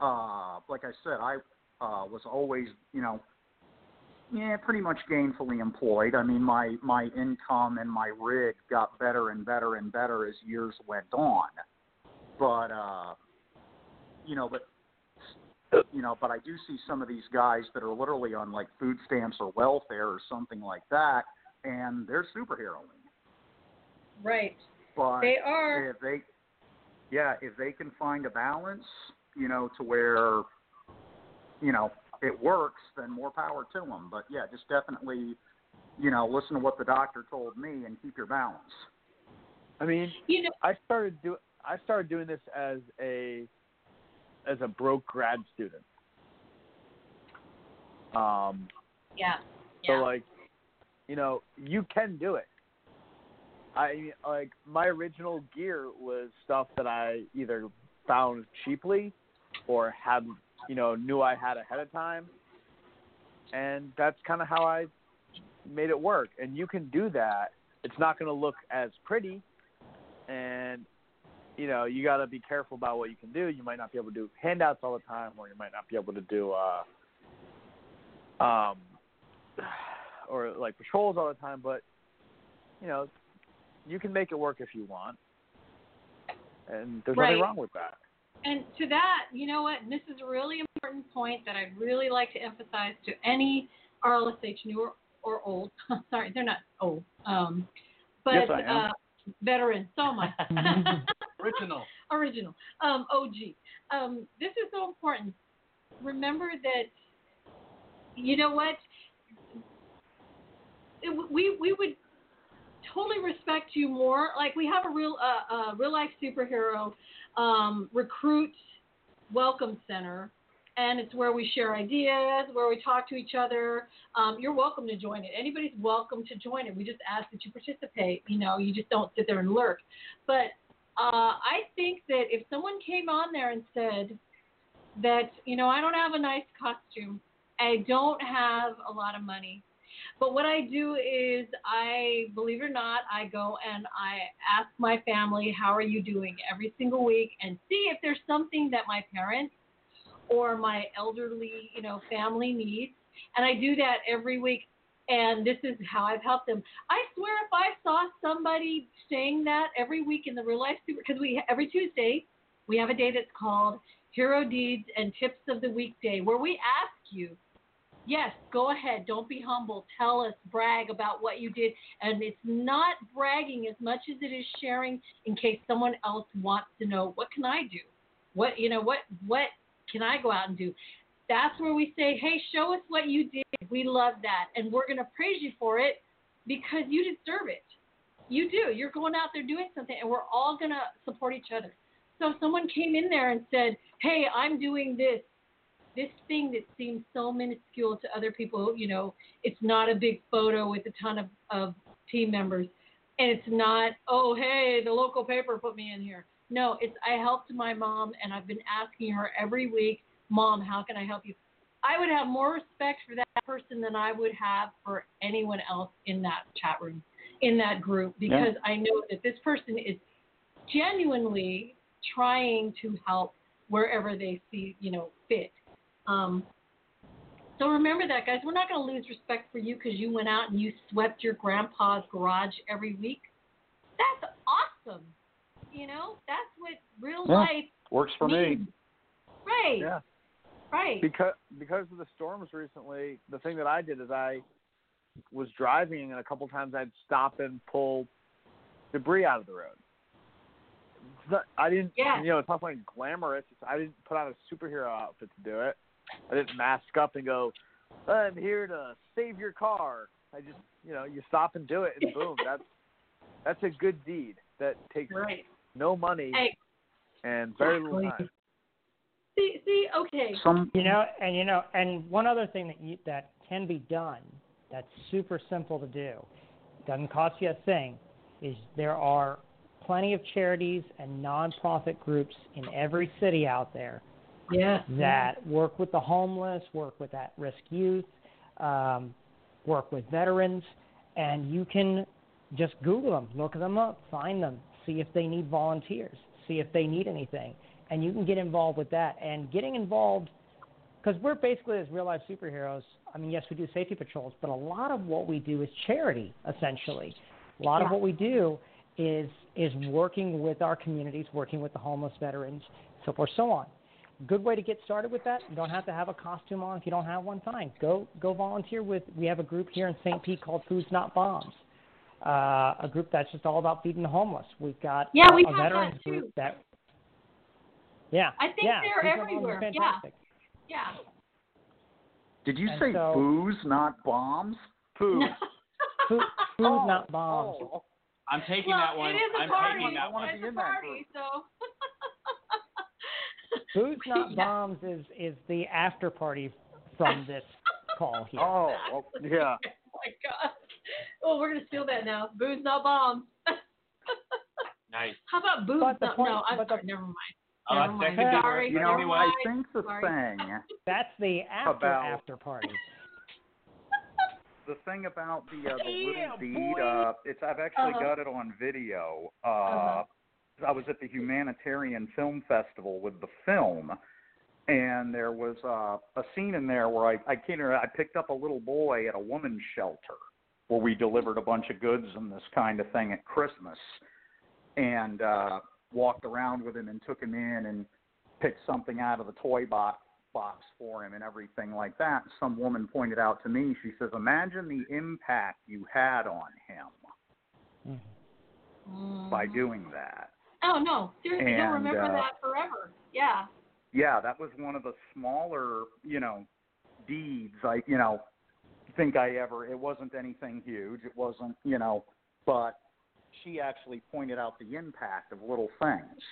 uh, like I said, I uh, was always, you know, yeah, pretty much gainfully employed. I mean, my my income and my rig got better and better and better as years went on. But uh, you know, but you know, but I do see some of these guys that are literally on like food stamps or welfare or something like that, and they're superheroing. right. But They are. if they, yeah, if they can find a balance, you know, to where, you know, it works, then more power to them. But yeah, just definitely, you know, listen to what the doctor told me and keep your balance. I mean, You know. I started do I started doing this as a as a broke grad student. Um, Yeah. so like, you know, you can do it. I like my original gear was stuff that I either found cheaply or had, you know, knew I had ahead of time. And that's kind of how I made it work. And you can do that. It's not going to look as pretty and you know, you got to be careful about what you can do. You might not be able to do handouts all the time, or you might not be able to do, uh, um, or like patrols all the time. But you know, you can make it work if you want, and there's Right. nothing wrong with that. And to that, you know what? This is a really important point that I'd really like to emphasize to any RLSH new or, or old. Sorry, they're not old. Um, but Yes, I am. Uh, veterans, so am I. Original. Original. Um, OG. Um, this is so important. Remember that. You know what? It, we we would totally respect you more. Like we have a real uh, uh, real life superhero um, recruit welcome center, and it's where we share ideas, where we talk to each other. Um, you're welcome to join it. Anybody's welcome to join it. We just ask that you participate. You know, you just don't sit there and lurk. But uh, I think that if someone came on there and said that, you know, I don't have a nice costume, I don't have a lot of money, but what I do is I, believe it or not, I go and I ask my family, how are you doing every single week and see if there's something that my parents or my elderly, you know, family needs. And I do that every week. And this is how I've helped them. I swear, if I saw somebody saying that every week in the real life super, because we every Tuesday we have a day that's called Hero Deeds and Tips of the Weekday, where we ask you, yes, go ahead, don't be humble, tell us, brag about what you did, and it's not bragging as much as it is sharing in case someone else wants to know what can I do, what you know, what what can I go out and do. That's where we say, hey, show us what you did. We love that. And we're to praise you for it because you deserve it. You do. You're going out there doing something, and we're all to support each other. So if someone came in there and said, hey, I'm doing this, this thing that seems so minuscule to other people, you know, it's not a big photo with a ton of, of team members. And it's not, oh, hey, the local paper put me in here. No, it's I helped my mom, and I've been asking her every week, Mom, how can I help you? I would have more respect for that person than I would have for anyone else in that chat room, in that group, because I know that this person is genuinely trying to help wherever they see, you know, fit. Um, so remember that, guys. We're not going to lose respect for you because you went out and you swept your grandpa's garage every week. That's awesome. You know, that's what real Yeah. life Works for me. Right. Yeah. Right. Because because of the storms recently, the thing that I did is I was driving and a couple times I'd stop and pull debris out of the road. Not, I didn't, Yeah. you know, it's not like glamorous. It's, I didn't put on a superhero outfit to do it. I didn't mask up and go, "I'm here to save your car." I just, you know, you stop and do it, and boom, that's that's a good deed that takes Right. no money Hey, and very little time. see, see, okay. Some You know, and you know, and one other thing that you, that can be done that's super simple to do, doesn't cost you a thing, is there are plenty of charities and nonprofit groups in every city out there Yeah. that work with the homeless, work with at-risk youth, um, work with veterans, and you can just Google them, look them up, find them, see if they need volunteers, see if they need anything, and you can get involved with that. And getting involved, because we're basically as real life superheroes. I mean, yes, we do safety patrols, but a lot of what we do is charity, essentially. A lot of what we do is is working with our communities, working with the homeless veterans, so forth, so on good way to get started with that. You don't have to have a costume on. If you don't have one, fine. Go go volunteer with. We have a group here in St. Pete called Foods Not Bombs. Uh, a group that's just all about feeding the homeless. We've got Yeah, a, we a have that too. group that. Yeah, I think yeah, they're Foods Not Bombs is everywhere. Yeah. Fantastic. Yeah. did you And say so- booze, not bombs? Food. Food, food Oh, Not Bombs. oh. I'm taking well, that one. It is a I'm party. taking that I wanna be a in that party, so. Foods Not Yeah. Bombs is is the after party from this call here. Oh, oh, Yeah. Oh my god. Oh, we're gonna steal that now. Booze not bombs. Nice. How about booze not? point- no, I'm but the- sorry. Never mind. Oh, Never that mind. could be Sorry. worse. you never know, mind. I think the Sorry. thing, That's the after About- after party. the thing about the uh, the Yeah, little deed, boy. uh, it's I've actually Uh-huh. got it on video. Uh, Uh-huh. I was at the Humanitarian Film Festival with the film, and there was uh, a scene in there where I I can't remember, I picked up a little boy at a woman's shelter where we delivered a bunch of goods and this kind of thing at Christmas, and uh, walked around with him and took him in and picked something out of the toy box box for him and everything like that. Some woman pointed out to me, she says, "Imagine the impact you had on him Mm. by doing that." Oh no, seriously, you'll remember uh, that forever. Yeah. yeah, that was one of the smaller, you know, deeds I, you know, think I ever. It wasn't anything huge. It wasn't, you know, but she actually pointed out the impact of little things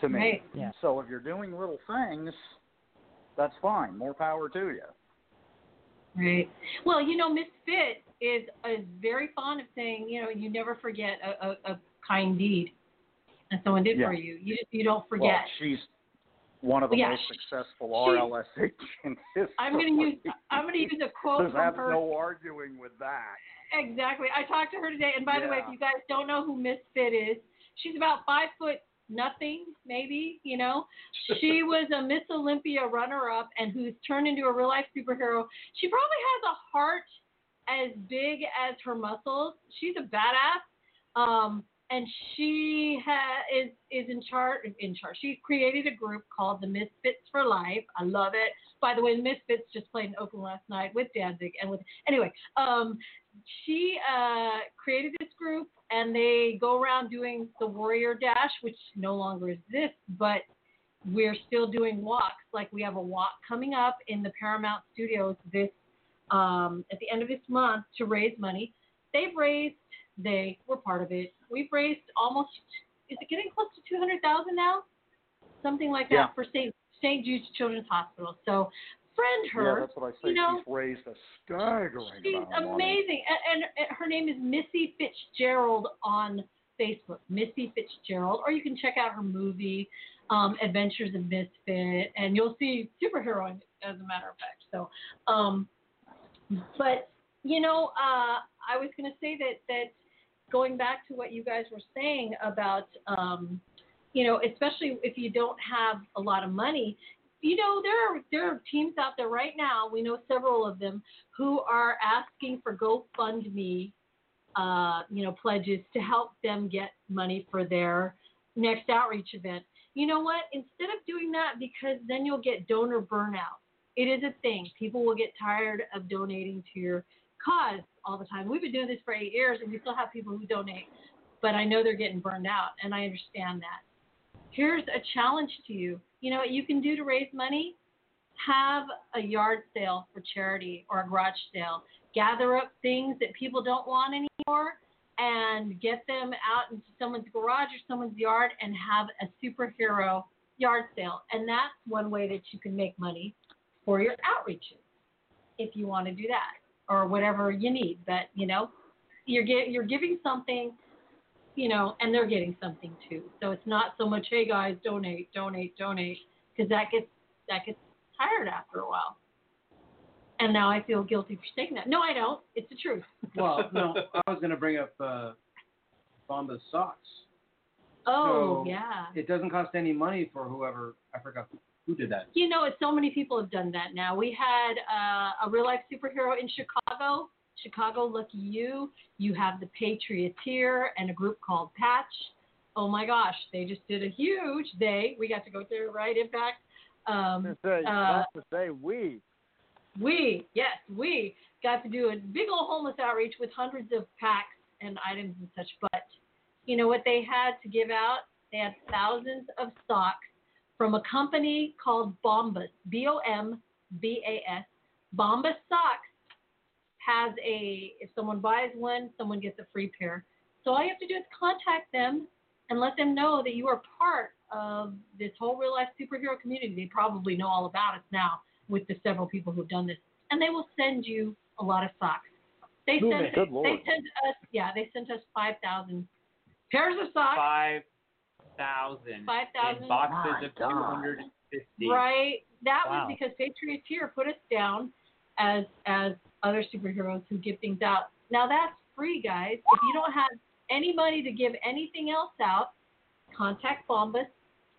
to me. Right. Yeah. So if you're doing little things, that's fine. More power to you. Right. Well, you know, Miss Fit is is very fond of saying, you know, you never forget a, a, a kind deed that someone did Yeah. for you. You you don't Well, forget. she's one of the Yeah, most she- successful in history. I'm gonna use I'm gonna use a quote There's from have her. no arguing with that. Exactly. I talked to her today, and by the way, if you guys don't know who Miss Fit is, she's about five foot nothing, maybe. You know, she was a Miss Olympia runner-up, and who's turned into a real-life superhero. She probably has a heart as big as her muscles. She's a badass. Um, and she ha- is is in charge. In charge. She created a group called the Misfits for Life. I love it. By the way, Misfits just played in Oakland last night with Danzig and with anyway. Um, she uh, created this group, and they go around doing the Warrior Dash, which no longer exists, but we're still doing walks. Like we have a walk coming up in the Paramount Studios this um, at the end of this month to raise money. They've raised. They were part of it. We've raised almost. Is it getting close to two hundred thousand now? Something like that Yeah. for St. St. Jude's Children's Hospital. So friend her. yeah, that's what I say. you know, she's raised a staggering She's amazing, and, and, and her name is Missy Fitzgerald on Facebook, Missy Fitzgerald, or you can check out her movie, um, Adventures of Misfit, and you'll see superhero in it, as a matter of fact. So, um, but you know, uh, I was going to say that that going back to what you guys were saying about, um, you know, especially if you don't have a lot of money, you know, there are there are teams out there right now. We know several of them who are asking for GoFundMe, uh, you know, pledges to help them get money for their next outreach event. You know what? Instead of doing that, because then you'll get donor burnout. It is a thing. People will get tired of donating to your cause all the time. We've been doing this for eight years, and we still have people who donate, but I know they're getting burned out, and I understand that. Here's a challenge to you. You know what you can do to raise money? Have a yard sale for charity or a garage sale. Gather up things that people don't want anymore and get them out into someone's garage or someone's yard and have a superhero yard sale. And that's one way that you can make money for your outreaches if you want to do that or whatever you need. But, you know, you're get, you're giving something you know, and they're getting something too. So it's not so much, hey guys, donate, donate, donate, because that gets that gets tired after a while. And now I feel guilty for saying that. No, I don't. It's the truth. Well, no, I was going to bring up uh, Bombas socks. Oh So, yeah. It doesn't cost any money for whoever. I forgot who, who did that. You know, it's so many people have done that now. We had uh, a real life superhero in Chicago. Chicago, lucky you. You have the Patrioteer and a group called Patch. Oh my gosh, they just did a huge. They we got to go through right impact. Um, To say, uh, to say we. we yes we got to do a big old homeless outreach with hundreds of packs and items and such. But you know what they had to give out? They had thousands of socks from a company called Bombas, B O M B A S. Bombas socks has a if someone buys one, someone gets a free pair. So all you have to do is contact them and let them know that you are part of this whole real life superhero community. They probably know all about us now with the several people who've done this, and they will send you a lot of socks. They sent good Lord. they sent us yeah they sent us five thousand pairs of socks. Five thousand. 5,000? In boxes My of God. two hundred and fifty. Right. That Wow. was because Patrioteer put us down as as other superheroes who give things out. Now that's free, guys. If you don't have any money to give anything else out, contact Bombas,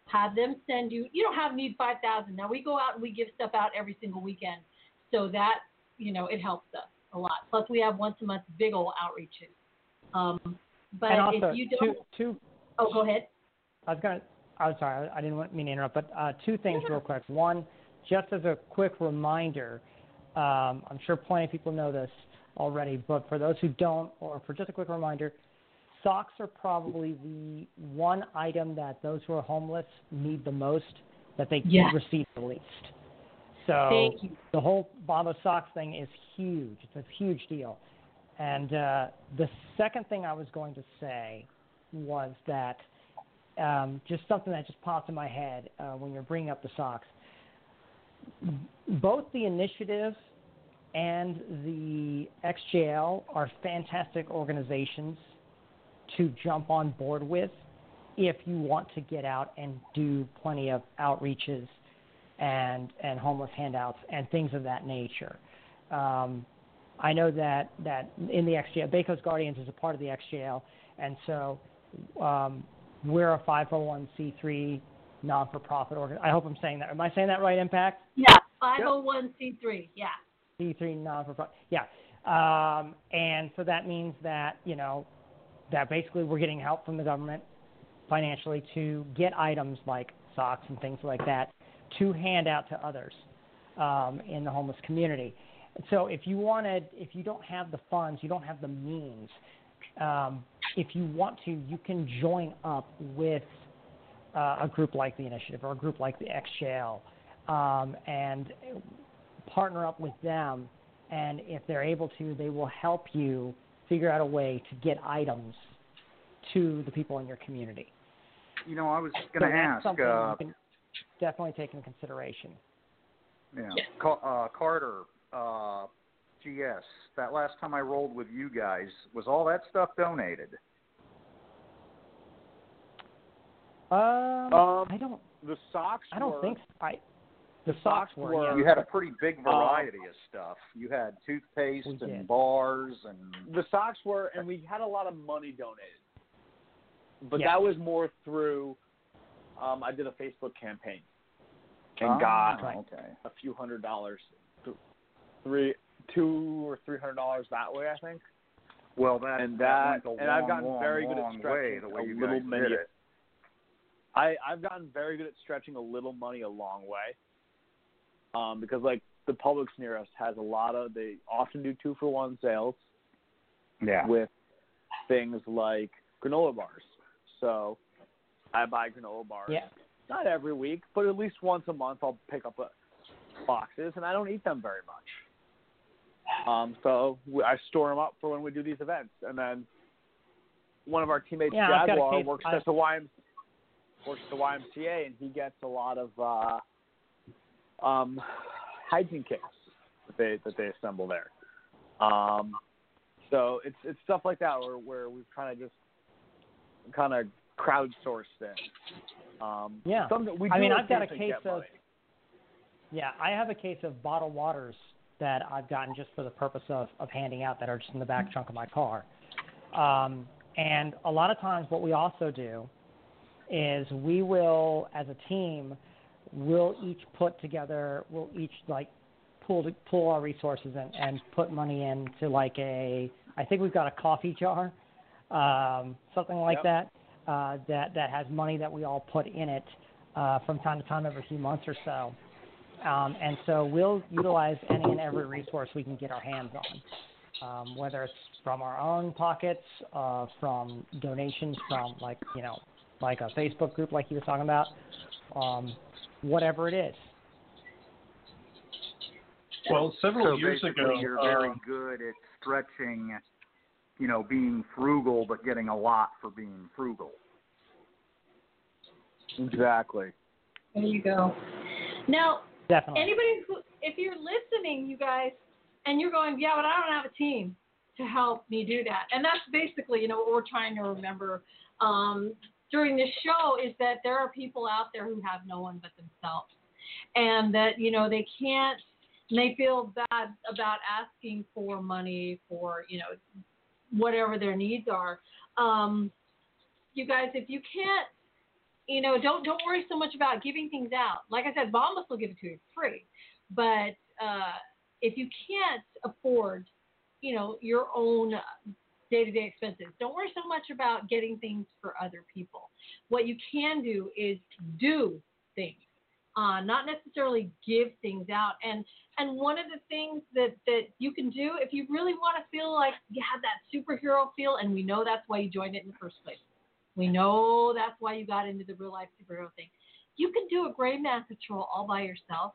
have them send you. You don't have need five thousand. Now we go out and we give stuff out every single weekend, so that you know it helps us a lot. Plus we have once a month big old outreaches. Um, but also, if you don't, two, two, oh, go ahead. I was gonna. I'm sorry, I didn't mean to interrupt, but uh, two things real quick. One, just as a quick reminder, um, I'm sure plenty of people know this already, but for those who don't, or for just a quick reminder, socks are probably the one item that those who are homeless need the most that they Yes. receive the least. So Thank you. the whole Bombas socks thing is huge. It's a huge deal. And uh, the second thing I was going to say was that um, just something that just popped in my head uh, when you're bringing up the socks. Both the initiative and the XJL are fantastic organizations to jump on board with if you want to get out and do plenty of outreaches and and homeless handouts and things of that nature. Um, I know that that in the XJL, Bay Coast Guardians is a part of the XJL, and so um, we're a 501c3 non-for-profit organ. I hope I'm saying that. Am I saying that right? Impact Yeah, five hundred one c three. Yeah. C3 non-for-profit. Yeah, um, and so that means that you know that basically we're getting help from the government financially to get items like socks and things like that to hand out to others um, in the homeless community. So if you wanted, if you don't have the funds, you don't have the means, um, if you want to, you can join up with uh, a group like the Initiative or a group like the XJL um, and partner up with them. And if they're able to, they will help you figure out a way to get items to the people in your community. You know, I was going to that's ask. something Uh, you can definitely take into consideration. yeah, Ca- uh, Carter, uh, GS. That last time I rolled with you guys, was all that stuff donated? Um, Um, I don't. The socks. I don't were, think so. I. The The socks socks were. were- yeah. You had a pretty big variety of stuff. You had toothpaste and did. bars and The socks were, and we had a lot of money donated. But Yeah. that was more through. Um, I did a Facebook campaign and Ah, got Right. okay. a few hundred dollars, three, two or three hundred dollars that way, I think. Well, that And that, that- went a and I've gotten long, very good at long way stretching the way a you little guys mini- did it. I I've gotten very good at stretching a little money a long way. Um, because like the Publix near us has a lot of they often do two for one sales Yeah. with things like granola bars. So I buy granola bars. Yeah. Not every week, but at least once a month I'll pick up a, boxes, and I don't eat them very much. Um, so we, I store them up for when we do these events, and then one of our teammates, Yeah, I've got a Jaguar, works at the YM, works at the YMCA, and he gets a lot of uh, um, hygiene kits that they that they assemble there. Um, so it's it's stuff like that where where we've kind of just kind of crowdsourced it. Um, Yeah. We I mean, I've got a case of- money. Yeah, I have a case of bottled waters that I've gotten just for the purpose of, of handing out that are just in the back trunk of my car. Um, and a lot of times, what we also do is we will, as a team, we'll each put together, we'll each like pull to, pull our resources and, and put money into like a, I think we've got a coffee jar, um, something like Yep. that, uh, that that has money that we all put in it uh, from time to time every few months or so. Um, and so we'll utilize any and every resource we can get our hands on, um, whether it's from our own pockets, uh, from donations from like you know, like a Facebook group like you were talking about, um, whatever it is. Well, several so years ago, you're very um, good at stretching, you know, being frugal but getting a lot for being frugal. Exactly. There you go. Now, Definitely. anybody who, if you're listening, you guys, and you're going, yeah, but I don't have a team to help me do that. And that's basically, you know, what we're trying to remember um, during this show is that there are people out there who have no one but themselves, and that you know they can't, they feel bad about asking for money for you know whatever their needs are. Um, you guys, if you can't you know, don't don't worry so much about giving things out. Like I said, Bombas will give it to you free, but uh, if you can't afford, you know, your own day-to-day expenses, don't worry so much about getting things for other people. What you can do is do things, uh, not necessarily give things out. And and one of the things that that you can do if you really want to feel like you have that superhero feel, and we know that's why you joined it in the first place we know that's why you got into the real life superhero thing. You can do a gray man patrol all by yourself.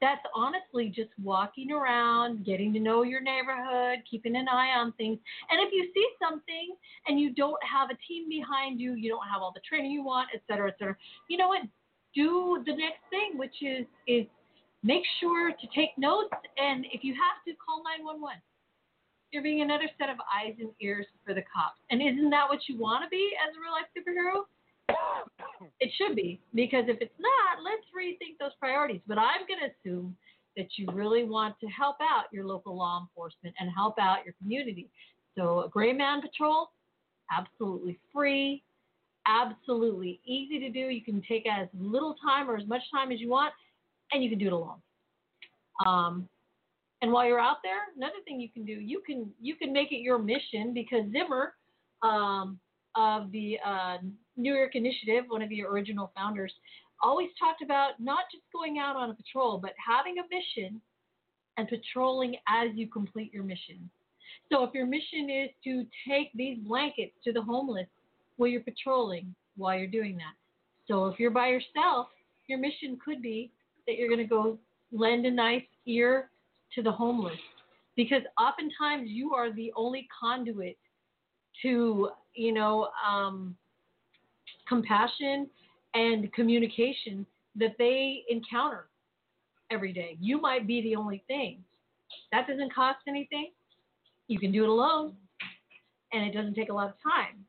That's honestly just walking around, getting to know your neighborhood, keeping an eye on things. And if you see something and you don't have a team behind you, you don't have all the training you want, et cetera, et cetera, you know what? Do the next thing, which is is make sure to take notes and if you have to call 911 you're being another set of eyes and ears for the cops. And isn't that what you want to be as a real life superhero? it should be, because if it's not, let's rethink those priorities. But I'm going to assume that you really want to help out your local law enforcement and help out your community. So, a Gray Man Patrol, absolutely free, absolutely easy to do. You can take as little time or as much time as you want, and you can do it alone. Um, and while you're out there, another thing you can do, you can you can make it your mission because Zimmer um, of the uh, New York Initiative, one of the original founders, always talked about not just going out on a patrol, but having a mission and patrolling as you complete your mission. So if your mission is to take these blankets to the homeless, well, you're patrolling while you're doing that. So if you're by yourself, your mission could be that you're going to go lend a nice ear to the homeless. Because oftentimes you are the only conduit to you know um, compassion and communication that they encounter every day. You might be the only thing. That doesn't cost anything. You can do it alone and it doesn't take a lot of time.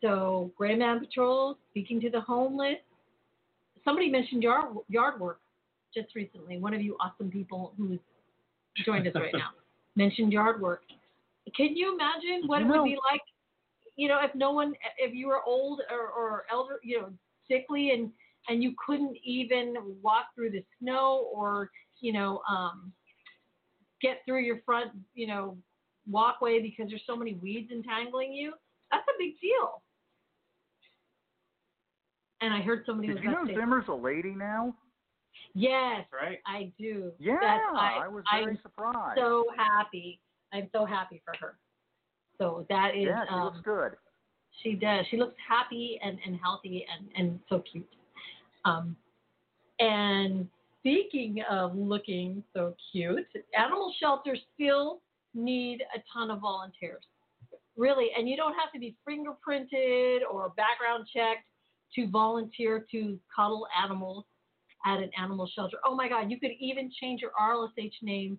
So gray man patrols speaking to the homeless. Somebody mentioned yard yard work just recently. One of you awesome people who's joined us right now, mentioned yard work. Can you imagine what it would be like, you know, if no one, if you were old or, or elder, you know, sickly and and you couldn't even walk through the snow or you know um, get through your front, you know, walkway because there's so many weeds entangling you. That's a big deal. And I heard somebody Did was you know. Zimmer's a lady now? Yes, right. I do. Yeah, That's, I, I was very I'm surprised. So happy. I'm so happy for her. So that is. yeah, she um, looks good. She does. She looks happy and, and healthy and, and so cute. Um, and speaking of looking so cute, animal shelters still need a ton of volunteers. Really, and you don't have to be fingerprinted or background checked to volunteer to cuddle animals at an animal shelter. Oh my God, you could even change your RLSH name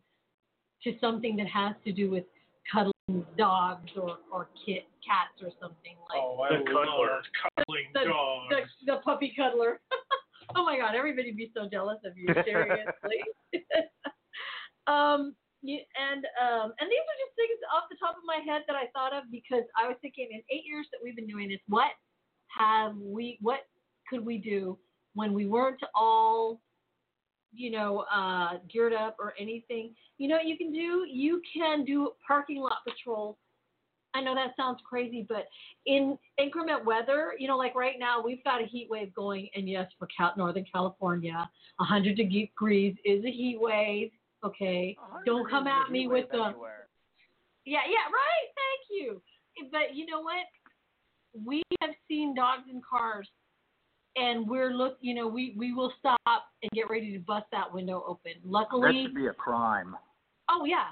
to something that has to do with cuddling dogs or, or kit, cats or something like Oh, The cuddler. cuddling the, dogs. the, the puppy cuddler. oh my God, everybody would be so jealous of you, seriously. um, you, and um, and these are just things off the top of my head that I thought of because I was thinking in eight years that we've been doing this, what have we, what could we do when we weren't all, you know, uh, geared up or anything? You know, what you can do, you can do parking lot patrol I know that sounds crazy, but in increment weather, you know, like right now, we've got a heat wave going, and yes, for Cal- Northern California, 100 degrees is a heat wave. Okay, don't come at me with the yeah, yeah, right. Thank you. But you know what? We have seen dogs in cars, and we're look. You know, we we will stop and get ready to bust that window open. Luckily, That Luckily, should be a crime. oh yeah,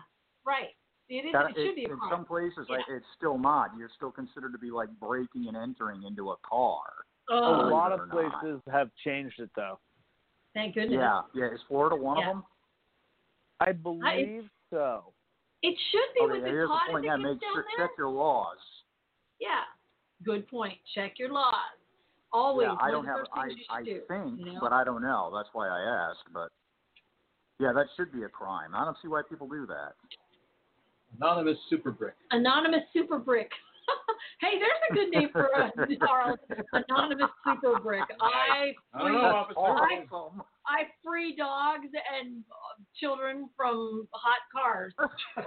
right. It is. That, it should be a in some places, like, it's still not. You're still considered to be like breaking and entering into a car. a Oh, lot of it or not. places have changed it though. thank goodness. Yeah, yeah. Is Florida one Yeah. of them? I believe so. It should be with yeah, here's the hot point. Yeah, gets make down sure there. check your laws. Yeah, good point. Check your laws. Always. yeah, I don't have. I I do, think, you know? but I don't know. That's why I asked. But yeah, that should be a crime. I don't see why people do that. Anonymous Super Brick. Anonymous super brick. hey, there's a good name for a our anonymous super brick. I I free, know, officer. I, Awesome. I free dogs and uh, children from hot cars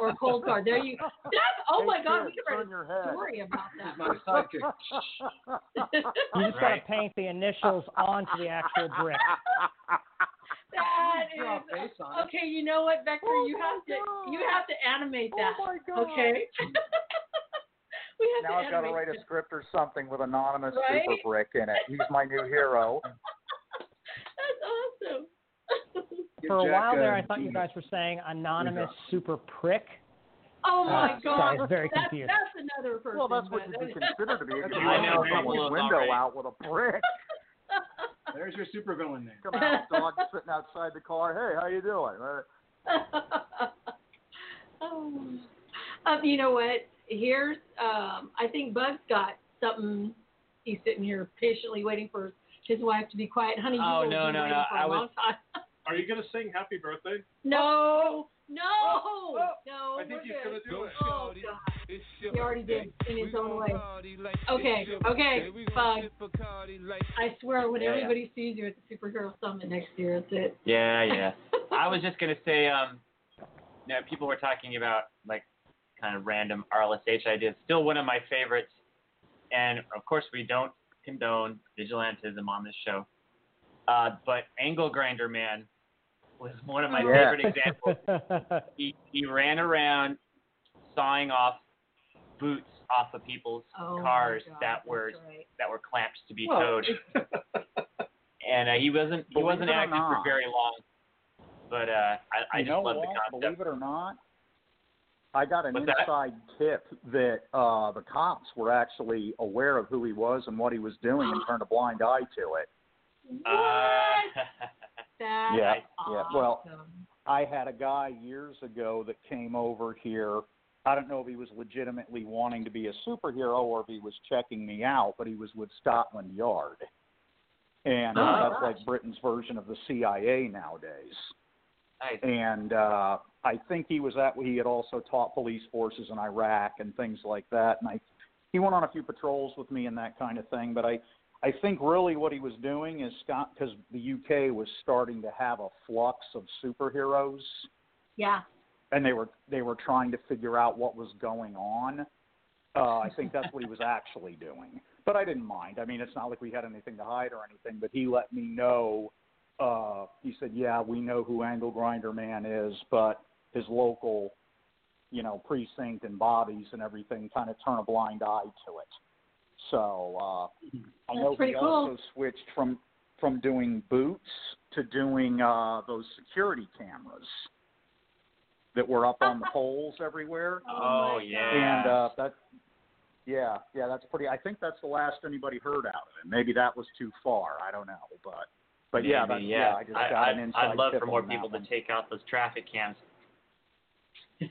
or cold cars. There you. That's oh Hey, my God, we could write turn head. a story about that. my sidekick. You just Right. gotta paint the initials onto the actual brick. That Draw a is face on it. okay. You know what, Vector? Oh you my have to you have to animate that. Oh my God. Okay. we have Now to I've got to write a script or something with anonymous Right? super brick in it. He's my new hero. That's awesome. For a while there, uh, I thought you guys were saying anonymous super prick. oh my Uh, God. sorry, I was very that's, confused. that's another person. Well, that's what but- you'd be considered to be if you I blow know someone's window already. out with a brick. There's your supervillain name. Come out, dog sitting outside the car. Hey, how you doing? Uh, oh. Um, you know what? Here's um I think Bug's got something he's sitting here patiently waiting for his wife to be quiet. Honey, you Oh, will no, be no, waiting no, for I a was- long time. Are you gonna sing happy birthday? no, no, oh, no. I think we're he's good. gonna do it. Oh, God. It's He already did in his own way. Okay, okay, birthday. Bug. gon' sip Bacardi like I swear, when Yeah, yeah. everybody sees you at the Superhero Summit next year, that's it. Yeah, yeah. I was just gonna say, um, you know, people were talking about like kind of random RLSH ideas. Still one of my favorites, and of course we don't condone vigilantism on this show. Uh, but Angle Grinder Man was one of my Yeah. favorite examples. He he ran around sawing off boots off of people's Oh, cars God, that were right. that were clamped to be Well, towed. and uh, he wasn't he wasn't active for very long. But uh, I, I just love what? the concept. Believe it or not, I got an that? inside tip that uh, the cops were actually aware of who he was and what he was doing and turned a blind eye to it. What? Uh, That's Yeah, awesome. yeah. Well, I had a guy years ago that came over here. I don't know if he was legitimately wanting to be a superhero or if he was checking me out, but he was with Scotland Yard. And Oh, uh, that's gosh. like Britain's version of the CIA nowadays. nice. And uh, I think he was at. He had also taught police forces in Iraq and things like that. And I, he went on a few patrols with me and that kind of thing. But I, I think really what he was doing is Scott, because the UK was starting to have a flux of superheroes, yeah. and they were they were trying to figure out what was going on. Uh, I think that's what he was actually doing. But I didn't mind. I mean, it's not like we had anything to hide or anything. But he let me know. Uh, he said, "Yeah, we know who Angle Grinder Man is, but his local, you know, precinct and bodies and everything kind of turn a blind eye to it." So uh, I know That's he cool. also switched from from doing boots to doing uh, those security cameras that were up on the poles everywhere. Oh, my yeah. And uh, that, yeah, yeah, that's pretty. I think that's the last anybody heard out of it. Maybe that was too far. I don't know, but but yeah, Maybe, that, yeah. I just I, got I, an inside I'd love tip for more people one. to take out those traffic cams.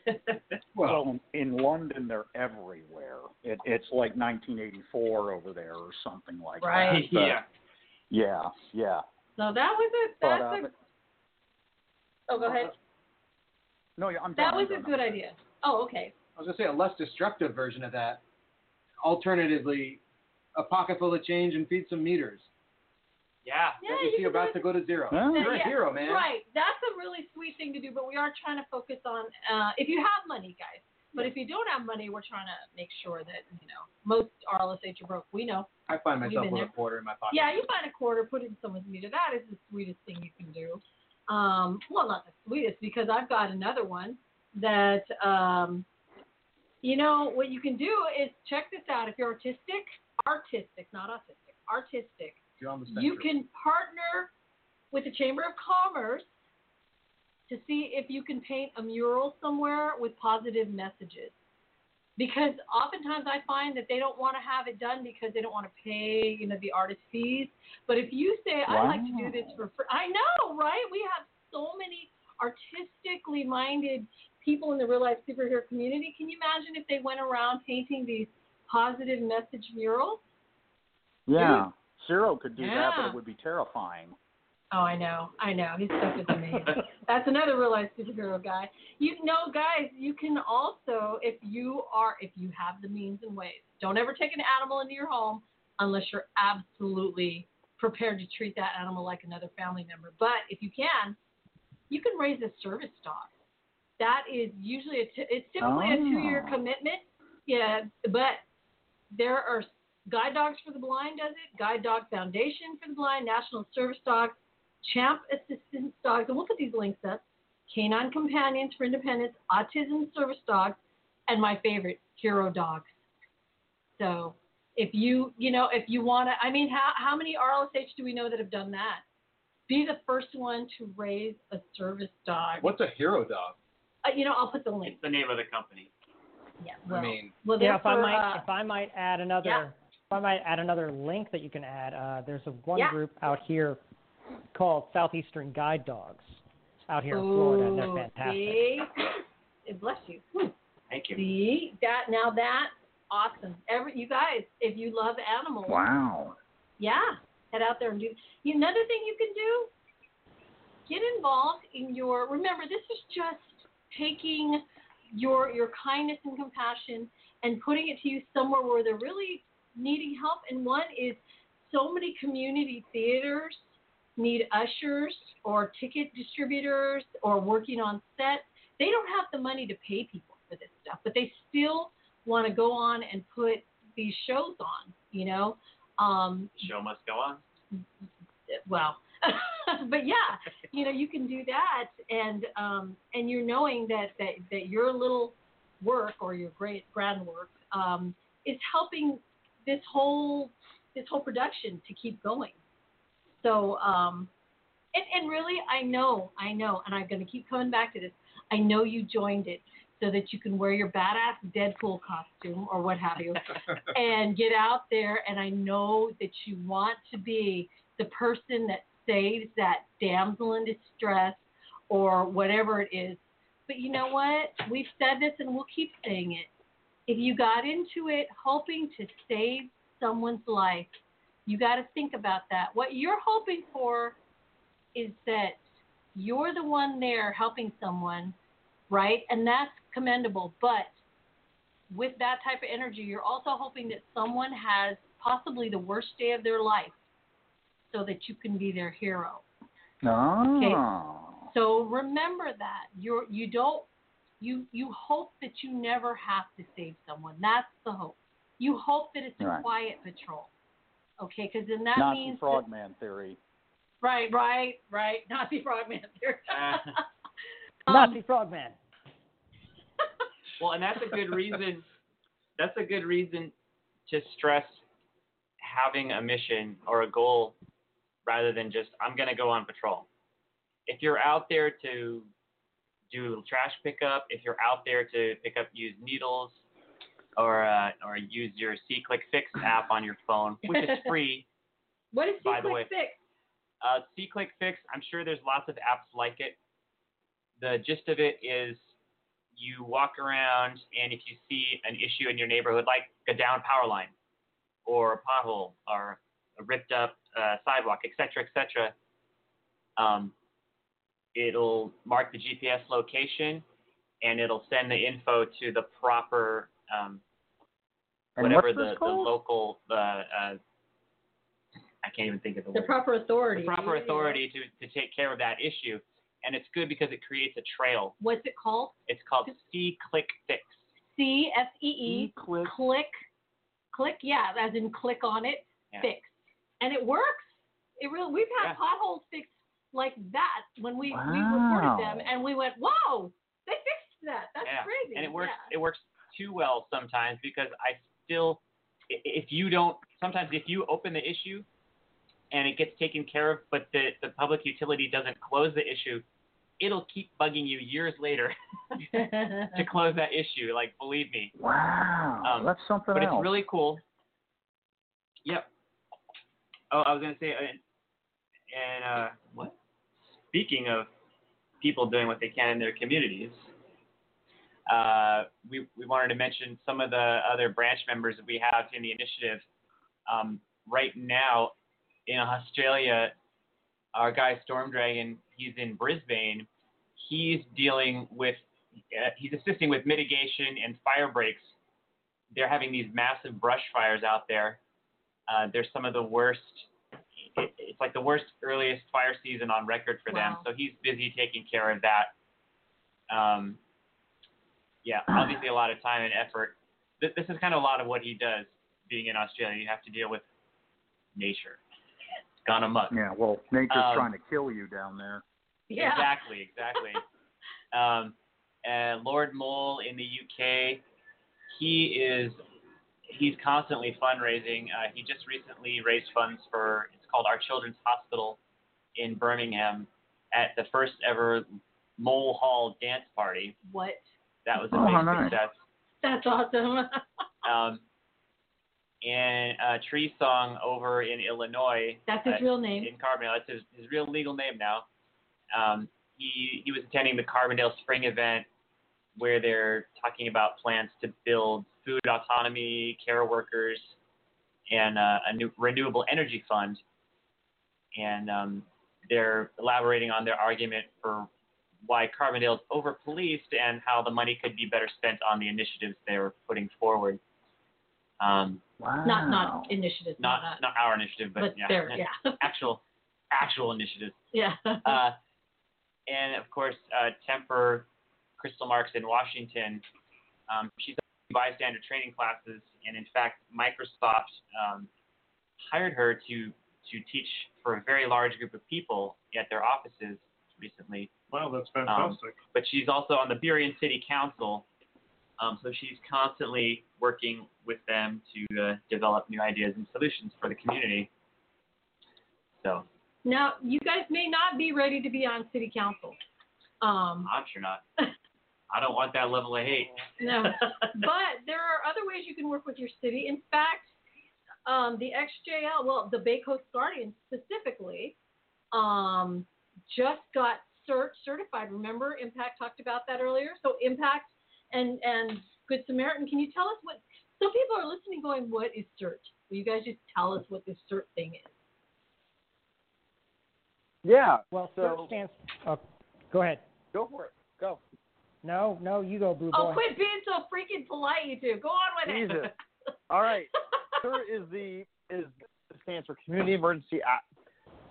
Well, in, in London, they're everywhere. It, it's like 1984 over there or something like Right. that. But, yeah. yeah, yeah. So that was a But, that's uh, a. but- Oh, go ahead. no, yeah, I'm That done, was I'm a done. good idea. Oh, okay. I was gonna say a less destructive version of that. Alternatively, a pocket full of change and feed some meters. Yeah. Yeah, that you you about to go to zero. Yeah. You're Yeah, a hero, man. Right. That's a really sweet thing to do, but we are trying to focus on uh, if you have money, guys. But if you don't have money, we're trying to make sure that you know most RLSH are broke. We know. I find myself been with a quarter in my pocket. Yeah, you find a quarter, put it in someone's meter. That is the sweetest thing you can do. Um, well, not the sweetest because I've got another one that um, you know what you can do is check this out. If you're artistic, artistic, not autistic, artistic, You're on the you spectrum. can partner with the Chamber of Commerce to see if you can paint a mural somewhere with positive messages. Because oftentimes I find that they don't want to have it done because they don't want to pay, you know, the artist fees. But if you say, I'd like to do this for free, I know, right? We have so many artistically minded people in the real life superhero community. Can you imagine if they went around painting these positive message murals? Yeah, Zero could do that, but it would be terrifying. Oh, I know, I know. He's stuck with me. That's another real life superhero guy. You know, guys, you can also, if you are, if you have the means and ways, don't ever take an animal into your home unless you're absolutely prepared to treat that animal like another family member. But if you can, you can raise a service dog. That is usually a t- it's typically oh. a two-year oh. commitment. Yeah, but there are Guide Dogs for the Blind does it, Guide Dog Foundation for the Blind, National Service Dogs, Champ Assistance Dogs, and we'll put these links up. Canine Companions for Independence, Autism Service Dogs, and my favorite, Hero Dogs. So if you, you know, if you want to, I mean, how, how many RLSH do we know that have done that? Be the first one to raise a service dog. What's a hero dog? Uh, you know, I'll put the link. It's the name of the company. Yeah. Well, I mean, well, yeah. If for, I might, uh, if I might add another, yeah. If I might add another link that you can add. Uh, there's a one Yeah. group out here called Southeastern Guide Dogs out here in Florida, and they're fantastic. See? Bless you. Hmm. Thank you. See that now that awesome. Every you guys, if you love animals, Wow. yeah, head out there and do. Another thing you can do, get involved in your. Remember, this is just taking your your kindness and compassion and putting it to use somewhere where they're really needing help. And one is so many community theaters need ushers or ticket distributors or working on set. They don't have the money to pay people for this stuff, but they still want to go on and put these shows on, you know. Um, Show must go on. well, but yeah, you know, you can do that, and um, and you're knowing that that that your little work or your great grand work um, is helping this whole this whole production to keep going. So, um, and and really, I know, I know, and I'm going to keep coming back to this. I know you joined it so that you can wear your badass Deadpool costume or what have you, and get out there. And I know that you want to be the person that saves that damsel in distress or whatever it is. But you know what? We've said this and we'll keep saying it. If you got into it hoping to save someone's life, you got to think about that. What you're hoping for is that you're the one there helping someone, right? And that's commendable. But with that type of energy, you're also hoping that someone has possibly the worst day of their life so that you can be their hero. Oh. So remember that. You're you don't you you hope that you never have to save someone. That's the hope. You hope that it's a Right. quiet patrol. Okay, because then that Nazi means that- frogman theory. right, right, right. Nazi frogman theory. Um, Nazi Frogman. Well, and that's a good reason. That's a good reason to stress having a mission or a goal rather than just I'm going to go on patrol. If you're out there to do a little trash pickup, if you're out there to pick up used needles, or uh, or use your C-Click Fix app on your phone, which is free. What is C-Click way- Fix? Uh, C-Click Fix, I'm sure there's lots of apps like it. The gist of it is you walk around and if you see an issue in your neighborhood, like a down power line or a pothole or a ripped up uh, sidewalk, et cetera, et cetera, um, it'll mark the GPS location and it'll send the info to the proper um, And whatever what's the, the called? local uh, uh, I can't even think of the, The word proper authority. the proper authority to, to take care of that issue. And it's good because it creates a trail. What's it called? It's called C Click Fix. C F E E click. click click yeah, as in click on it, Yeah. fix. And it works. It really we've had Yeah. potholes fixed like that when we, we Wow. reported them and we went, Whoa, they fixed that. That's yeah. crazy. And it works Yeah. it works too well sometimes because I still if you don't sometimes if you open the issue and it gets taken care of but the, the public utility doesn't close the issue, it'll keep bugging you years later to close that issue. Like believe me. Wow. Um, That's something but else. it's really cool. Yep. Oh, I was gonna say, uh, and uh, what? Speaking of people doing what they can in their communities, uh, we we wanted to mention some of the other branch members that we have in the initiative. Um, right now, in Australia, our guy Storm Dragon, he's in Brisbane. He's dealing with, uh, he's assisting with mitigation and fire breaks. They're having these massive brush fires out there. Uh, they're some of the worst. It, it's like the worst earliest fire season on record for them. So he's busy taking care of that. Um, yeah, obviously a lot of time and effort. This, this is kind of a lot of what he does. Being in Australia, you have to deal with nature. It's gone amok. Yeah, well, nature's Um, trying to kill you down there. Yeah. Exactly, exactly. um, and Lord Mole in the UK, he is he's constantly fundraising. Uh, he just recently raised funds for it's called Our Children's Hospital in Birmingham at the first ever Mole Hall dance party. What? That was a Oh, big how nice. success. That's awesome. Um, and uh, Tree Song over in Illinois. That's his uh, real name. In Carbondale, that's his, his real legal name now. Um, he he was attending the Carbondale Spring event where they're talking about plans to build food autonomy, care workers, and uh, a new renewable energy fund. And um, they're elaborating on their argument for why Carbondale is over policed and how the money could be better spent on the initiatives they were putting forward. Um, Wow. Not not initiatives. not not, not our initiative, but, but yeah, there. Yeah. actual actual initiatives. yeah. Uh, and of course, uh, Temper Krystal Marx in Washington. Um, she's doing bystander training classes, and in fact, Microsoft um, hired her to to teach for a very large group of people at their offices recently. Wow, that's Um, fantastic. but she's also on the Burien City Council, um, so she's constantly working with them to uh, develop new ideas and solutions for the community. So now you guys may not be ready to be on city council. Um, I'm sure not. I don't want that level of hate. no, but there are other ways you can work with your city. In fact, um, the XJL, well, the Bay Coast Guardian specifically, um, just got cert certified. Remember, Impact talked about that earlier. So Impact and and Good Samaritan. Can you tell us what? Some people are listening, going, "What is cert?" Will you guys just tell us what this cert thing is? Yeah. Well, So- CERT stands. Oh, go ahead. Go for it. Go. No, no, you go, Blue Boy. Oh, quit being so freaking polite, you two. Go on with it. Jesus. All right. CERT is the is stands for Community Emergency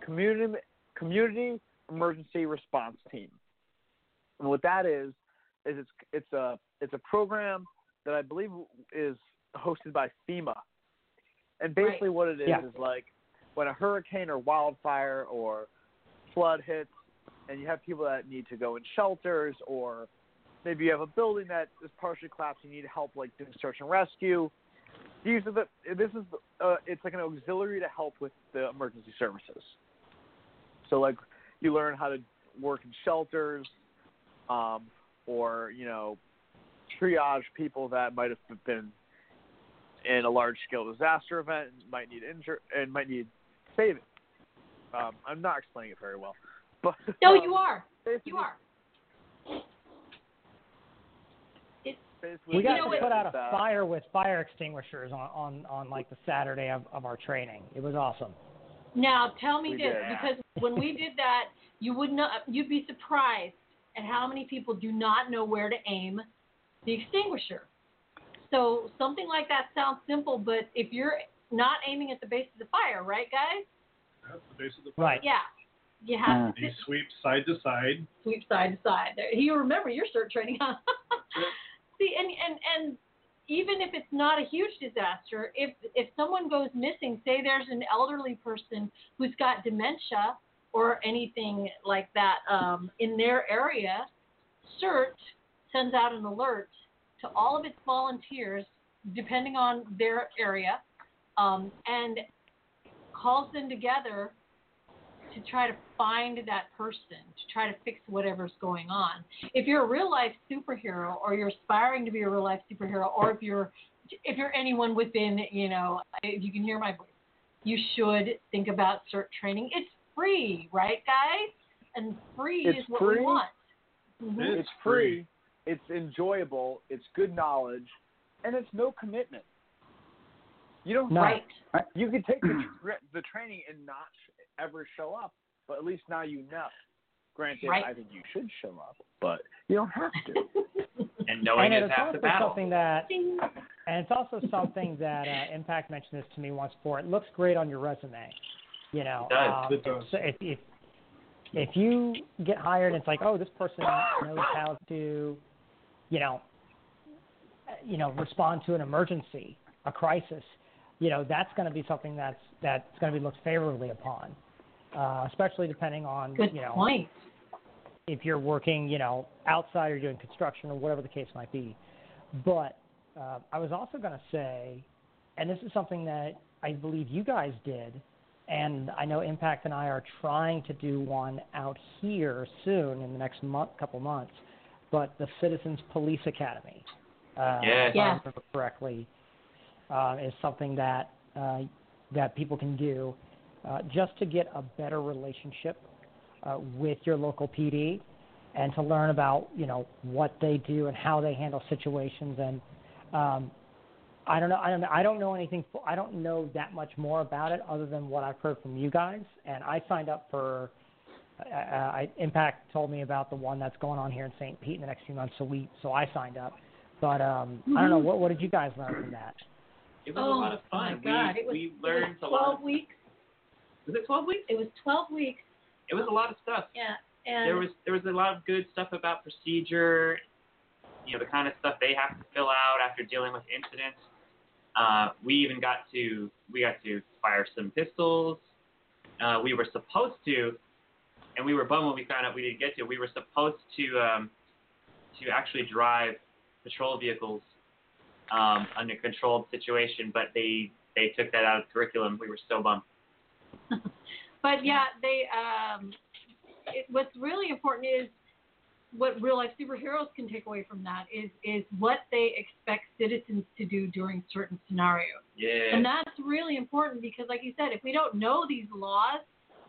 Community Community Emergency Response Team. And what that is is it's it's a it's a program that I believe is hosted by FEMA. And basically what it is Yeah. is like when a hurricane or wildfire or flood hits and you have people that need to go in shelters or maybe you have a building that is partially collapsed you need help like doing search and rescue these are the this is uh, it's like an auxiliary to help with the emergency services so like you learn how to work in shelters um, or you know triage people that might have been in a large scale disaster event and might need injure and might need saving um, i'm not explaining it very well but no, um, you are. You are. basically We got know to put out a fire with fire extinguishers on, on, on like the Saturday of, of our training. It was awesome. Now tell me We this, did. because when we did that, you would not, you'd be surprised at how many people do not know where to aim the extinguisher. So something like that sounds simple, but if you're not aiming at the base of the fire, right, guys? That's the base of the fire. Right. Yeah, you have hmm. to You sweep side to side. sweep side to side. There, you remember your cert training, huh? See, and and and even if it's not a huge disaster, if if someone goes missing, say there's an elderly person who's got dementia or anything like that um, in their area, CERT sends out an alert to all of its volunteers, depending on their area, um, and calls them together to try to find that person, to try to fix whatever's going on. If you're a real life superhero or you're aspiring to be a real life superhero or if you're if you're anyone within, you know, if you can hear my voice, you should think about CERT training. It's free, right guys? And free It's is what free. we want. Mhm. It's free. It's enjoyable. It's good knowledge, and it's no commitment. You don't. No. Right. You could take the, tra- the training and not sh- ever show up, but at least now you know. Granted, Right. I think you should show up, but you don't have to. And knowing and is it's half also the battle. something that, and it's also something that uh, Impact mentioned this to me once before. It looks great on your resume. You know, It does. um, It does. If, if if you get hired, and it's like, oh, this person knows how to, you know, you know, respond to an emergency, a crisis. You know, that's going to be something that's that's going to be looked favorably upon, uh, especially depending on Good you know point. if you're working, you know, outside or doing construction or whatever the case might be. But uh, I was also going to say, and this is something that I believe you guys did, and I know Impact and I are trying to do one out here soon in the next month, couple months. But the Citizens Police Academy, uh, Yes. if I Yeah. remember correctly, uh, is something that uh, that people can do uh, just to get a better relationship uh, with your local PD and to learn about you know what they do and how they handle situations and um, I don't know I don't know I don't know anything I don't know that much more about it other than what I've heard from you guys and I signed up for uh, I, Impact told me about the one that's going on here in St. Pete in the next few months so we so I signed up but um, I don't know what what did you guys learn from that It was oh a lot of my fun. God! we it was, we it learned was a lot. twelve Of, weeks. Was it 12 weeks? It was twelve weeks. It was a lot of stuff. Yeah, and there was there was a lot of good stuff about procedure, you know, the kind of stuff they have to fill out after dealing with incidents. Uh, we even got to we got to fire some pistols. Uh, we were supposed to, and we were bummed when we found out we didn't get to. We were supposed to um, to actually drive patrol vehicles um, under controlled situation, but they they took that out of curriculum. We were so bummed. But yeah, they um, it, what's really important is what real life superheroes can take away from that is is what they expect citizens to do during certain scenarios. Yeah. And that's really important because, like you said, if we don't know these laws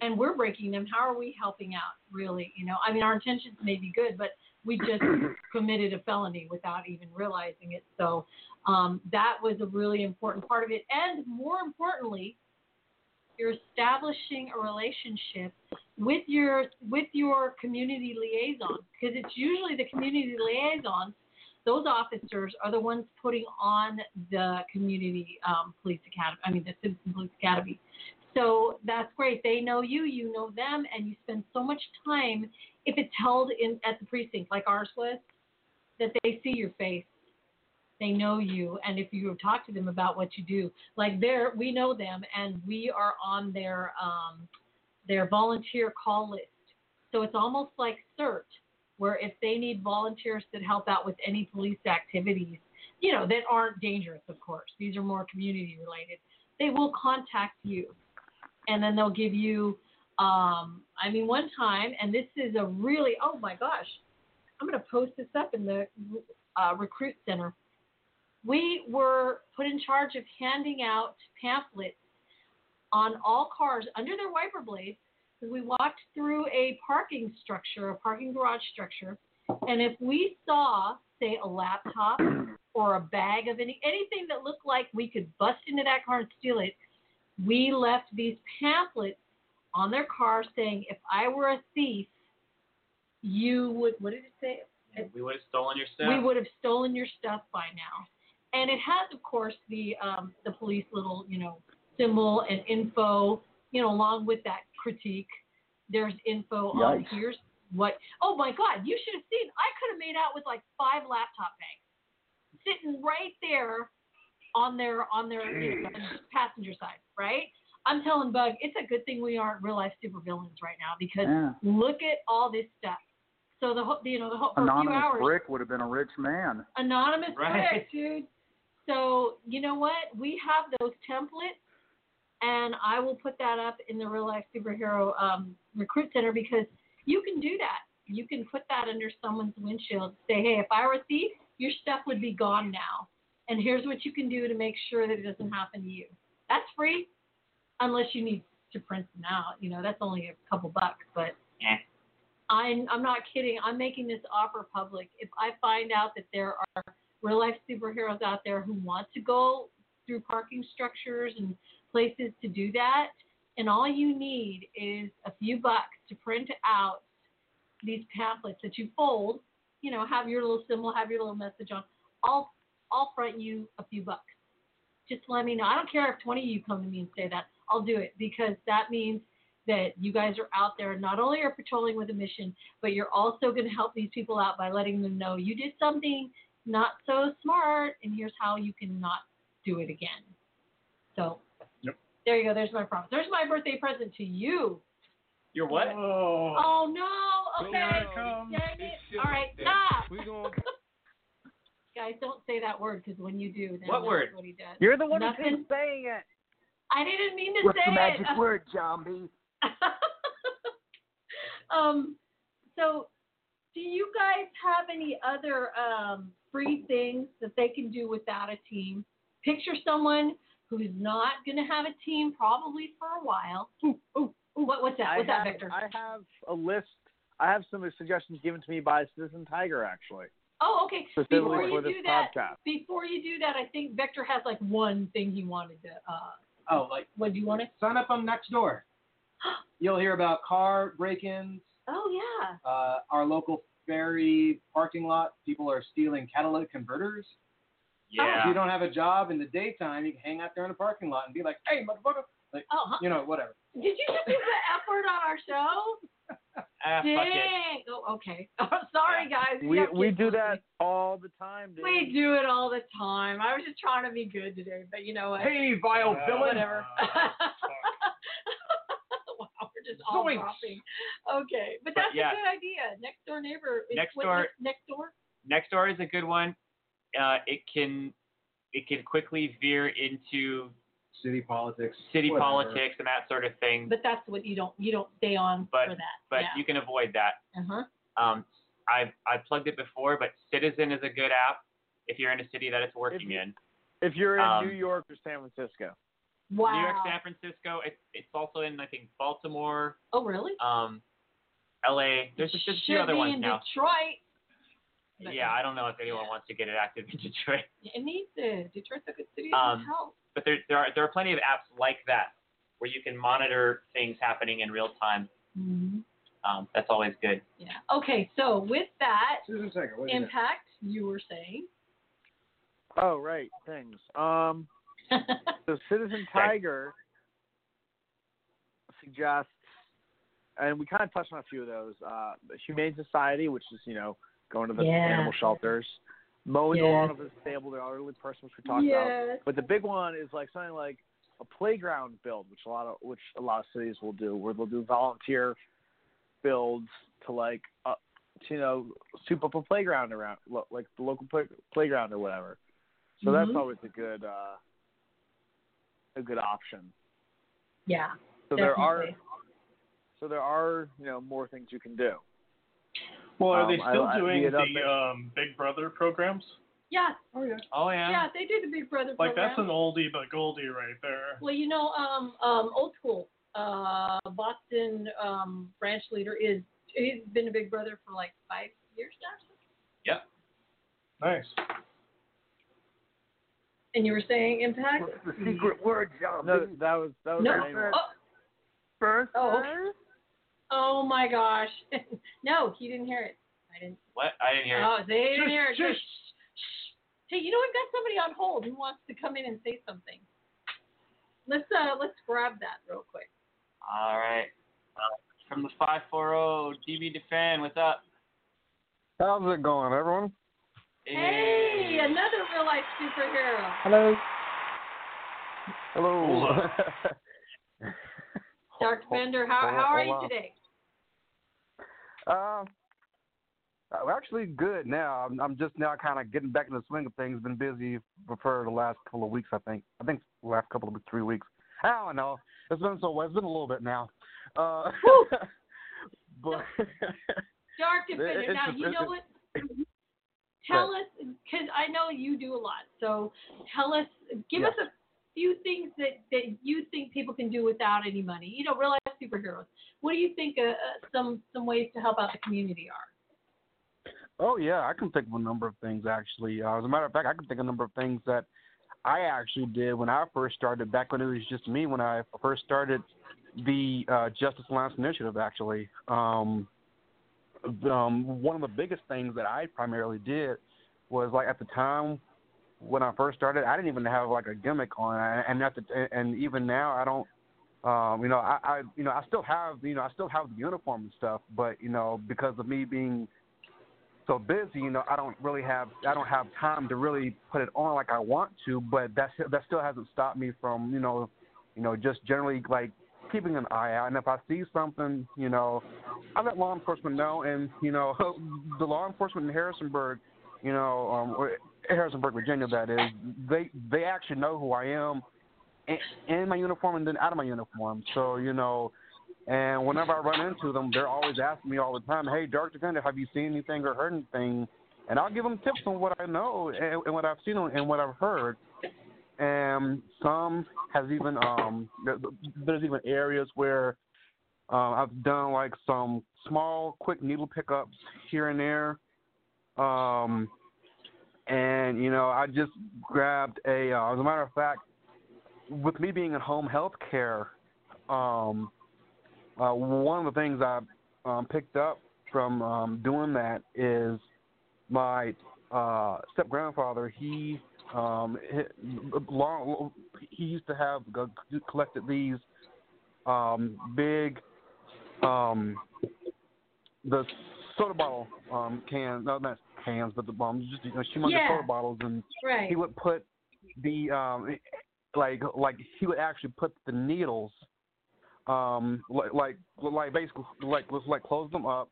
and we're breaking them, how are we helping out? Really, you know, I mean, our intentions may be good, but we just committed a felony without even realizing it. So um, that was a really important part of it. And more importantly, you're establishing a relationship with your with your community liaison because it's usually the community liaisons those officers are the ones putting on the community um, police academy i mean the citizen police academy. So that's great. They know you you know them and you spend so much time if it's held in at the precinct like ours was that they see your face they know you and if you talk to them about what you do like they're we know them and we are on their um their volunteer call list. So it's almost like cert where if they need volunteers that help out with any police activities you know that aren't dangerous of course these are more community related they will contact you. And then they'll give you um i mean one time and this is a really oh my gosh i'm going to post this up in the uh, recruit center we were put in charge of handing out pamphlets on all cars under their wiper blades because we walked through a parking structure, a parking garage structure, and if we saw, say, a laptop or a bag of any anything that looked like we could bust into that car and steal it, we left these pamphlets on their car saying, "If I were a thief, you would." What did it say? we would have stolen your stuff. we would have stolen your stuff by now. And it has, of course, the um, the police little, you know, symbol and info, you know, along with that critique. There's info on Yikes. here's what. Oh my God, you should have seen. I could have made out with like five laptop bags sitting right there on their on their you know, passenger side, right? I'm telling Bug, it's a good thing we aren't real life supervillains right now because Yeah. look at all this stuff. So the whole, you know, the whole for a few Anonymous hours. Brick would have been a rich man. Anonymous Right. Brick, dude. So you know what? We have those templates, and I will put that up in the real life superhero um, recruit center because you can do that. You can put that under someone's windshield. Say, hey, if I were a thief, your stuff would be gone now, and here's what you can do to make sure that it doesn't happen to you. That's free, unless you need to print them out. You know, that's only a couple bucks, but. Yeah. I'm, I'm not kidding. I'm making this offer public. If I find out that there are real life superheroes out there who want to go through parking structures and places to do that, and all you need is a few bucks to print out these pamphlets that you fold. You know, have your little symbol, have your little message on. I'll I'll front you a few bucks. Just let me know. I don't care if 20 of you come to me and say that. I'll do it because that means that you guys are out there not only are patrolling with a mission, but you're also going to help these people out by letting them know you did something not so smart, and here's how you can not do it again. So Yep. there you go. There's my promise. There's my birthday present to you. Your what? Oh. Oh no. Okay. Here it comes. Dang it. All right. Stop. We gonna Guys, don't say that word because when you do, then What that's word? what he does. You're the one Nothing. who's saying it. I didn't mean to What's say the magic it. word, zombie? um, so, do you guys have any other um, free things that they can do without a team? Picture someone who's not going to have a team probably for a while. Ooh, ooh, ooh, what, what's that? I What's have, that, Victor? I have a list. I have some suggestions given to me by Citizen Tiger, actually, oh, okay. specifically Before you for this do that, podcast. before you do that, I think Victor has like one thing he wanted to. Uh, Oh, like what do you want to? sign up on Nextdoor. You'll hear about car break-ins, Oh yeah. uh, our local ferry parking lot. People are stealing catalytic converters. Yeah. If you don't have a job in the daytime, you can hang out there in the parking lot and be like, "Hey, motherfucker!" Like, Oh, huh. you know, whatever. did you just use the F word on our show? Ah, fuck it. Dang. Oh, okay. Oh, Sorry, guys. We have we do that all the time, dude. We do it all the time. I was just trying to be good today, but you know what? Hey, vile Uh, villain! Whatever. wow, we're just all Zoinks. dropping. Okay, but But that's yeah. a good idea. Next door neighbor. is- Next what- door- what's Next door. Nextdoor is a good one. Uh, it can it can quickly veer into City politics. city whatever. politics and that sort of thing. But that's what you don't you don't stay on But- for that. but yeah. you can avoid that. Uh huh. Um, I've I plugged it before, but Citizen is a good app if you're in a city that it's working you- in. If you're in Um, New York or San Francisco, Wow. New York, San Francisco. It, it's also in I think Baltimore, oh really? um, L.A. There's just a few Should other be ones in now. Detroit. But- Yeah, I don't know if anyone wants to get it active in Detroit, It needs it. Detroit's a good city. Um, to help. but there there are there are plenty of apps like that where you can monitor things happening in real time. Mm-hmm. Um, that's always good. Yeah. Okay. So with that Citizen Tiger, you impact, you were saying. oh right, things. Um, so Citizen Tiger suggests, and we kind of touched on a few of those. Uh, the Humane Society, which is you know going to the Yeah. animal shelters, mowing the Yeah. lawn of a disabled or elderly person, which we talked about. But the big one is like something like a playground build, which a lot of which a lot of cities will do, where they'll do volunteer builds to like uh, to, you know soup up a playground around lo- like the local play, playground or whatever. So that's Mhm. always a good uh, a good option. Yeah. So there are so there are you know more things you can do. Well, are Um, they still I- doing we had the um, Big Brother programs? Yeah. Oh yeah. Oh yeah. Yeah. They do the Big Brother Like program. that's an oldie but goldie right there. Well, you know, um, um, old school, uh, Boston um, branch leader is he's been a Big Brother for like five years now. Yep. Nice. And you were saying impact? What's the secret word, zombie? No, that was that was No. the main one. Oh, First, Oh, okay. oh my gosh. no, he didn't hear it. I didn't. What? I didn't hear. it. Oh, they didn't Shush, hear it. shush. Shh, shh. Hey, you know we've got somebody on hold who wants to come in and say something. Let's uh let's grab that real quick. All right. Uh, from the 540 DB Defend, what's up? How's it going, everyone? Hey, another real life superhero. Hello. Hello. Dark Defender, how hold how are you on. today? uh, actually good now. I'm, I'm just now kind of getting back in the swing of things. Been busy for the last couple of weeks, I think. I think the last couple of three weeks. I don't know. It's been so. It's been a little bit now. Uh, but Dark Defender. It's- Now you know what? Tell us, because I know you do a lot. So tell us, give Yeah. us a few things that that you think people can do without any money. You know, real life superheroes. What do you think uh, uh, some some ways to help out the community are? Oh yeah, I can think of a number of things actually. Uh, as a matter of fact, I can think of a number of things that I actually did when I first started. Back when it was just me, when I first started the uh, Justice Alliance Initiative. Actually, um, um, one of the biggest things that I primarily did was like at the time when I first started, I didn't even have like a gimmick on, and at the, and even now I don't. Um, you know, I, I, you know, I still have, you know, I still have the uniform and stuff, but you know, because of me being so busy, you know, I don't really have, I don't have time to really put it on like I want to. But that that still hasn't stopped me from, you know, you know, just generally like keeping an eye out. And if I see something, you know, I let law enforcement know. And you know, the law enforcement in Harrisonburg, you know, um, Harrisonburg, Virginia, that is, they they actually know who I am in, in my uniform and then out of my uniform. So you know, and whenever I run into them, they're always asking me all the time, "Hey, Dark Defender, have you seen anything or heard anything?" And I'll give them tips on what I know and, and what I've seen and what I've heard and some has even um there's even areas where uh, I've done like some small quick needle pickups here and there um and you know I just grabbed a uh, as a matter of fact with me being in home health care um uh, one of the things I um, picked up from um, doing that is my uh, step grandfather. He um, he, long, he used to have collected these um, big um, the soda bottle um, cans, no, not cans, but the um, just you know, humongous yeah. soda bottles, and right. he would put the um, like like he would actually put the needles um like like like basically like like close them up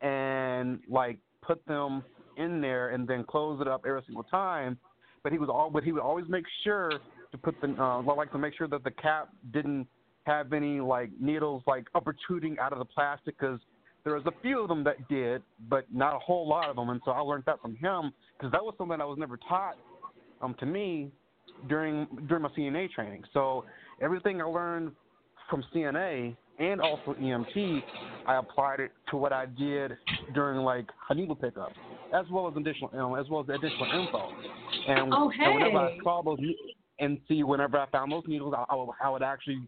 and like put them in there and then close it up every single time but he was all but he would always make sure to put the uh, like to make sure that the cap didn't have any like needles like protruding out of the plastic because there was a few of them that did, but not a whole lot of them, and so I learned that from him because that was something I was never taught um to me during during my CNA training. So everything I learned from CNA and also EMT, I applied it to what I did during like a needle pickup, as well as additional, know, as well as additional info. And, oh, hey. and whenever I saw those and see whenever I found those needles, I, I, would, I would actually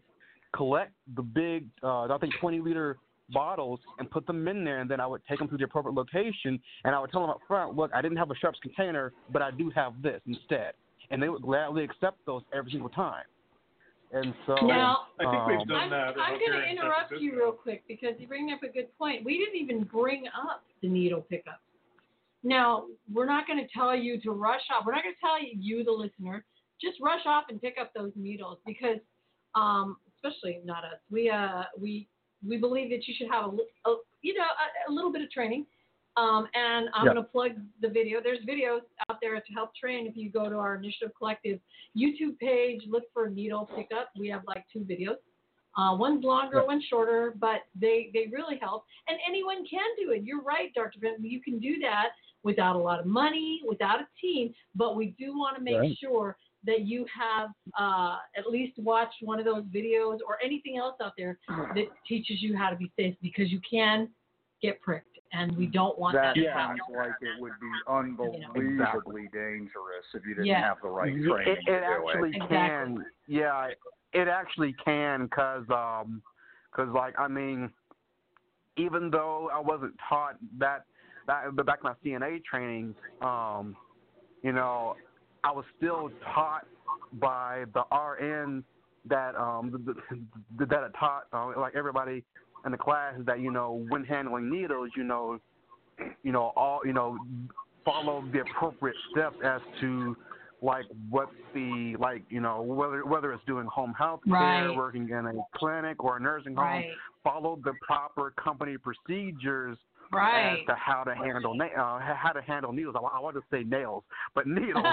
collect the big, uh, I think 20 liter bottles and put them in there, and then I would take them to the appropriate location, and I would tell them up front, look, I didn't have a Sharps container, but I do have this instead, and they would gladly accept those every single time. And so now, I think um, we've done I'm, that. I'm going to interrupt you real quick because you bring up a good point. We didn't even bring up the needle pickup. Now, we're not going to tell you to rush off. We're not going to tell you, you, the listener, just rush off and pick up those needles because, um, especially not us, we uh, we we believe that you should have a, a you know a, a little bit of training. Um, and I'm going to plug the video. There's videos out there to help train. If you go to our Initiative Collective YouTube page, look for needle pickup. We have like two videos. Uh, one's longer, one's shorter, but they, they really help. And anyone can do it. You're right, Dark Defender. You can do that without a lot of money, without a team, but we do want to make right. sure that you have uh, at least watched one of those videos or anything else out there that teaches you how to be safe because you can get pricked and we don't want that to happen. that, to sounds happen. like it would be unbelievably Exactly. dangerous if you didn't Yeah. have the right training it to do actually it. Exactly. can. Yeah, it actually can because um, cause like I mean, even though I wasn't taught that back in my CNA training, um, you know, I was still taught by the RN that um the, the, that I taught uh, like everybody in the class that you know when handling needles, you know, you know all you know follow the appropriate steps as to like what the like you know whether whether it's doing home health care, Right. working in a clinic or a nursing home, Right. follow the proper company procedures Right. as to how to handle na- uh, how to handle needles. I, I want to say nails, but needles.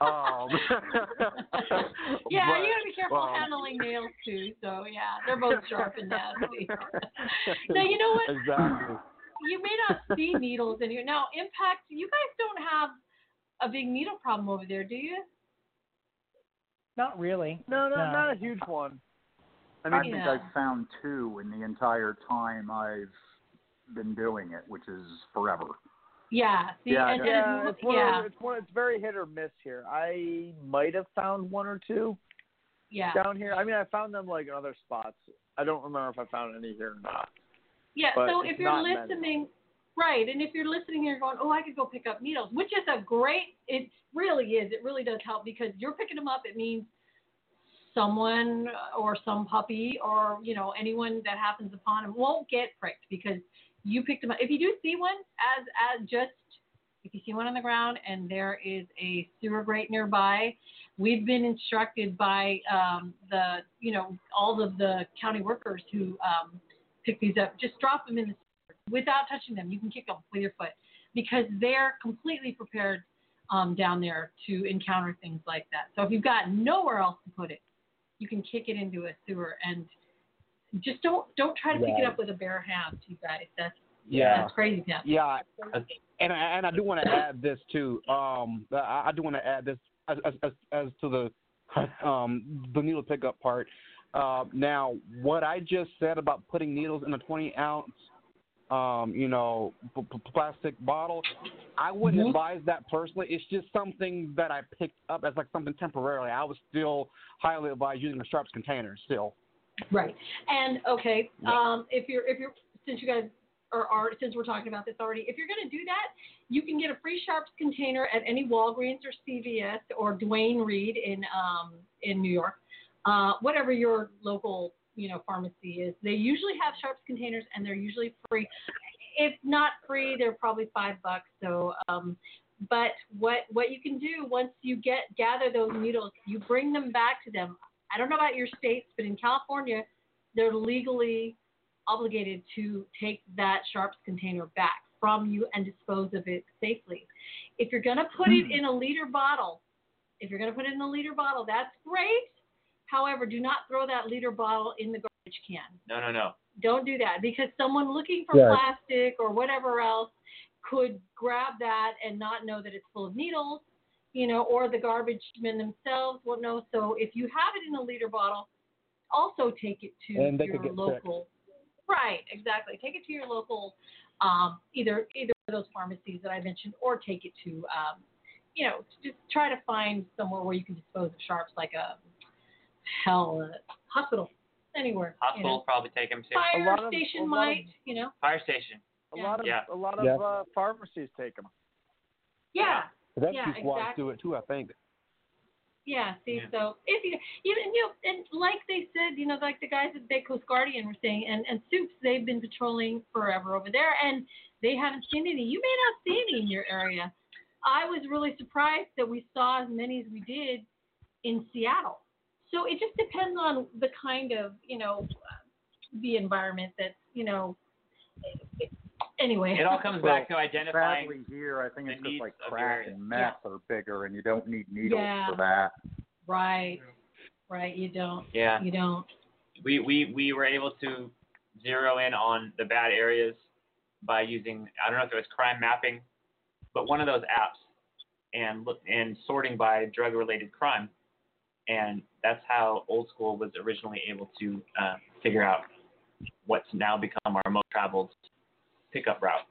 um, yeah, but, you gotta be careful um, handling nails too. So yeah, they're both sharp and nasty. now you know what? Exactly. You may not see needles in here. Now, Impact, you guys don't have a big needle problem over there, do you? Not really. No, no, No. not a huge one. I mean, I think Yeah. I've found two in the entire time I've been doing it, which is forever. Yeah. See, Yeah, and, Yeah, and it's one. yeah, Of, it's one. It's very hit or miss here. I might have found one or two yeah. down here. I mean, I found them like in other spots. I don't remember if I found any here or not. Yeah. But so if you're not many. listening, right, and if you're listening, and you're going, oh, I could go pick up needles, which is a great. It really is. It really does help because you're picking them up. It means someone or some puppy or you know anyone that happens upon them won't get pricked because you picked them up. If you do see one, as as just if you see one on the ground and there is a sewer grate nearby, we've been instructed by um, the you know all of the county workers who um, pick these up, just drop them in the sewer without touching them. You can kick them with your foot because they're completely prepared um, down there to encounter things like that. So if you've got nowhere else to put it, you can kick it into a sewer and just don't don't try to pick it up with a bare hand, you guys. That's Yeah. that's crazy, Pam. Yeah, and I- and I do want to add this too. Um, I, I do want to add this as as as, as to the um the needle pickup part. Uh, now, what I just said about putting needles in a 20 ounce, um, you know, p- p- plastic bottle, I wouldn't Mhm. advise that personally. It's just something that I picked up as like something temporarily. I would still highly advise using a sharps container still. Right. And okay, um, if you're if you're since you guys are, are since we're talking about this already, if you're going to do that, you can get a free Sharps container at any Walgreens or CVS or Duane Reade in um, in New York, uh, whatever your local you know pharmacy is. They usually have Sharps containers and they're usually free. If not free, they're probably five bucks. So. Um, but what what you can do once you get gather those needles, you bring them back to them. I don't know about your states, but in California, they're legally obligated to take that sharps container back from you and dispose of it safely. If you're going to put it hmm. in a liter bottle, if you're going to put it in a liter bottle, that's great. However, do not throw that liter bottle in the garbage can. No, no, no. Don't do that because someone looking for Right. plastic or whatever else could grab that and not know that it's full of needles, you know, or the garbage men themselves won't know. So if you have it in a liter bottle, also take it to And they your could get sick. local. Right, exactly. Take it to your local, um, either either of those pharmacies that I mentioned, or take it to, um, you know, just try to find somewhere where you can dispose of sharps, like a hell uh, hospital, anywhere. you Hospital know. probably take them too. Fire lot of- station a lot of- might, you know. Fire station. A Yeah. lot of Yeah. a lot of Yeah. uh, pharmacies take them. Yeah. Rescue Yeah, squads exactly. do it too, I think. Yeah, see, Yeah. so if you, even you know, and like they said, you know, like the guys at Bay Coast Guardian were saying, and and Soups, they've been patrolling forever over there, and they haven't seen any. You may not see any in your area. I was really surprised that we saw as many as we did in Seattle. So it just depends on the kind of, you know, the environment that's, you know. Anyway. It all comes back to identifying Sadly, here I think it's just like of crack and meth are bigger, and you don't need needles Yeah. for that. Right. Right. You don't. Yeah. You don't. we, we, we were able to zero in on the bad areas by using I don't know if it was crime mapping, but one of those apps and look and sorting by drug related crime. And that's how old school was originally able to uh, figure out what's now become our most traveled pickup route.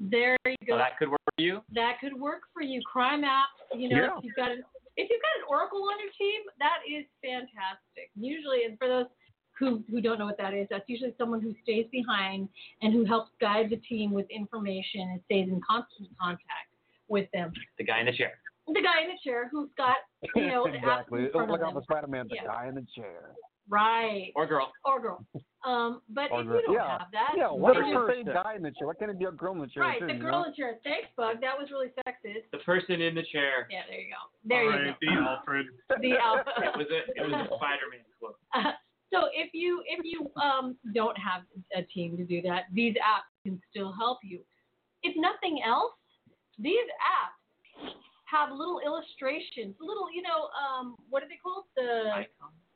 There you go. So that could work for you. that could work for you. Crime app, you know, Yeah. if you've got an if you've got an Oracle on your team, that is fantastic. Usually, and for those who who don't know what that is, that's usually someone who stays behind and who helps guide the team with information and stays in constant contact with them. The guy in the chair. The guy in the chair who's got you know the app exactly. in It front looks of oh, like them. off of Spider-Man, the Yeah. guy in the chair. Right. Or girl. Or girl. Um, but Or if girl. you don't yeah. have that, Yeah, why then do you- you say guy in the chair? Why can't it be a girl in the chair Right, too? the you girl know? in the chair. Thanks, Bug. That was really sexist. The person in the chair. Yeah, there you go. There All you right, go. the Alfred. The Alfred. It was a it was a Spider-Man quote. Uh, so if you if you um, don't have a team to do that, these apps can still help you. If nothing else, these apps have little illustrations, little you know um, what are they called? The Mm,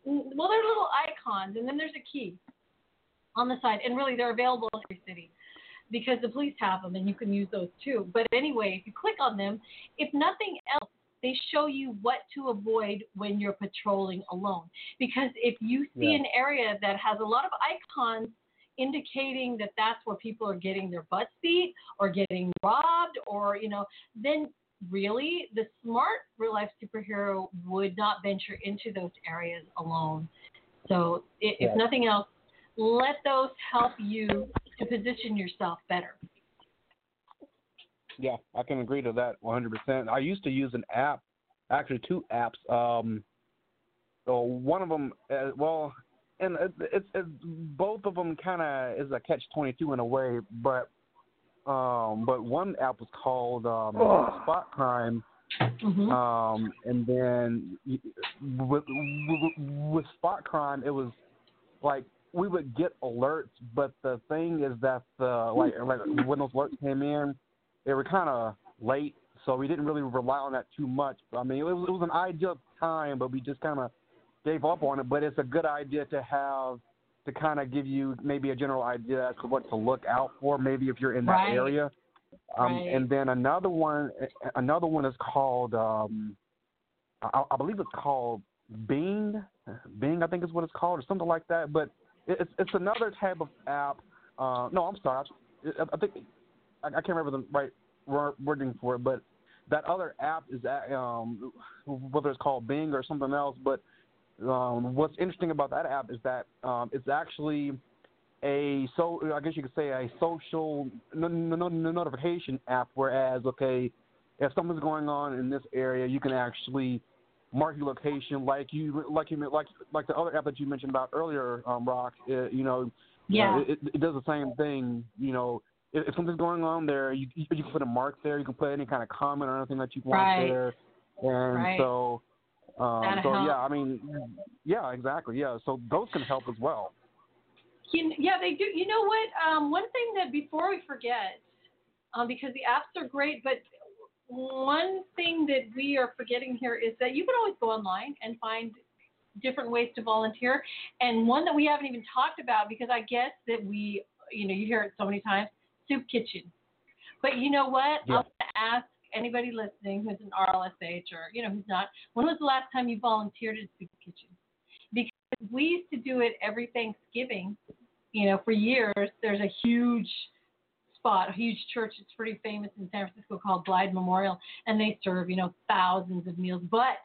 well, they're little icons, and then there's a key on the side, and really they're available in every city because the police have them, and you can use those too. But anyway, if you click on them, if nothing else, they show you what to avoid when you're patrolling alone. Because if you see Yeah. an area that has a lot of icons indicating that that's where people are getting their butts beat or getting robbed or you know then really the smart real life superhero would not venture into those areas alone so i if nothing else let those help you to position yourself better. Yeah, I can agree to that 100%. I used to use an app, actually two apps. Um, so one of them, uh, well, and it's, it's, it's both of them kind of is a catch 22 in a way, but um, but one app was called um, Oh. Spot Crime. Mm-hmm. Um, and then with, with, with Spot Crime, it was like we would get alerts, but the thing is that the like like when those alerts came in, they were kind of late, so we didn't really rely on that too much. I mean, it was, it was an ideal time, but we just kind of gave up on it. But it's a good idea to have to kind of give you maybe a general idea as to what to look out for, maybe if you're in that Right. area. Um, Right. And then another one, another one is called, um, I, I believe it's called Bing. Bing, I think is what it's called, or something like that. But it's it's another type of app. Uh, no, I'm sorry. I, I think I, I can't remember the right wording for it, but that other app is um, whether it's called Bing or something else. But um, what's interesting about that app is that um, it's actually a so I guess you could say a social no, no, no, no notification app. Whereas, okay, if something's going on in this area, you can actually mark your location like you like you like like the other app that you mentioned about earlier, um, Rock. Uh, you know, Yeah. it, it does the same thing. You know, if, if something's going on there, you you can put a mark there. You can put any kind of comment or anything that you want Right. there, and Right. so. Um, so help. yeah, I mean, yeah, exactly, yeah. So those can help as well. You, yeah, they do. You know what? Um, one thing that before we forget, um, because the apps are great, but one thing that we are forgetting here is that you can always go online and find different ways to volunteer. And one that we haven't even talked about because I guess that we, you know, you hear it so many times, soup kitchen. But you know what? Yeah. I'm going to ask anybody listening who's an RLSH or, you know, who's not, when was the last time you volunteered at soup kitchen? Because we used to do it every Thanksgiving, you know, for years. There's a huge spot, a huge church. It's pretty famous in San Francisco called Glide Memorial, and they serve, you know, thousands of meals. But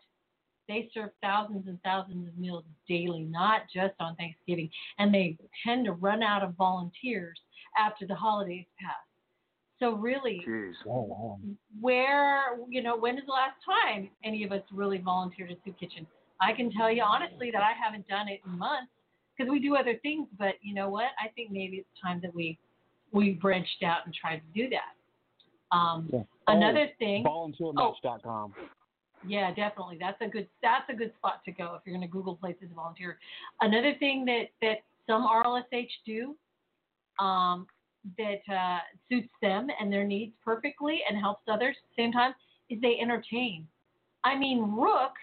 they serve thousands and thousands of meals daily, not just on Thanksgiving. And they tend to run out of volunteers after the holidays pass. So really, Jeez. where you know when is the last time any of us really volunteered at soup kitchen i can tell you honestly that i haven't done it in months because we do other things but you know what i think maybe it's time that we we branched out and tried to do that um Yeah. another Oh, thing Volunteermatch.com. yeah, definitely. That's a good that's a good spot to go if you're going to Google places to volunteer. Another thing that that some RLSH do um, that uh, suits them and their needs perfectly and helps others at the same time is they entertain. I mean, Rook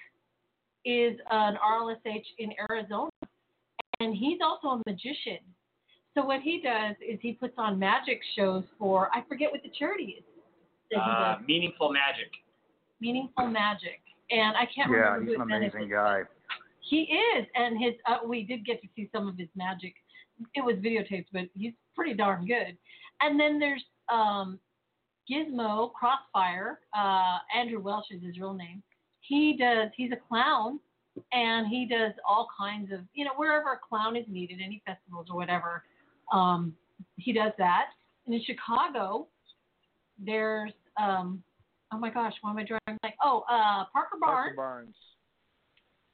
is an RLSH in Arizona, and he's also a magician. So what he does is he puts on magic shows for I forget what the charity is. Uh, meaningful magic. Meaningful Magic, and I can't Yeah, remember he's who an amazing guy. He is, and his uh, we did get to see some of his magic. It was videotaped, but he's pretty darn good. And then there's um, Gizmo Crossfire. Uh, Andrew Welsh is his real name. He does. He's a clown, and he does all kinds of you know wherever a clown is needed, any festivals or whatever. Um, he does that. And in Chicago, there's um, oh my gosh, why am I drawing like oh uh, Parker Barnes Parker Barnes.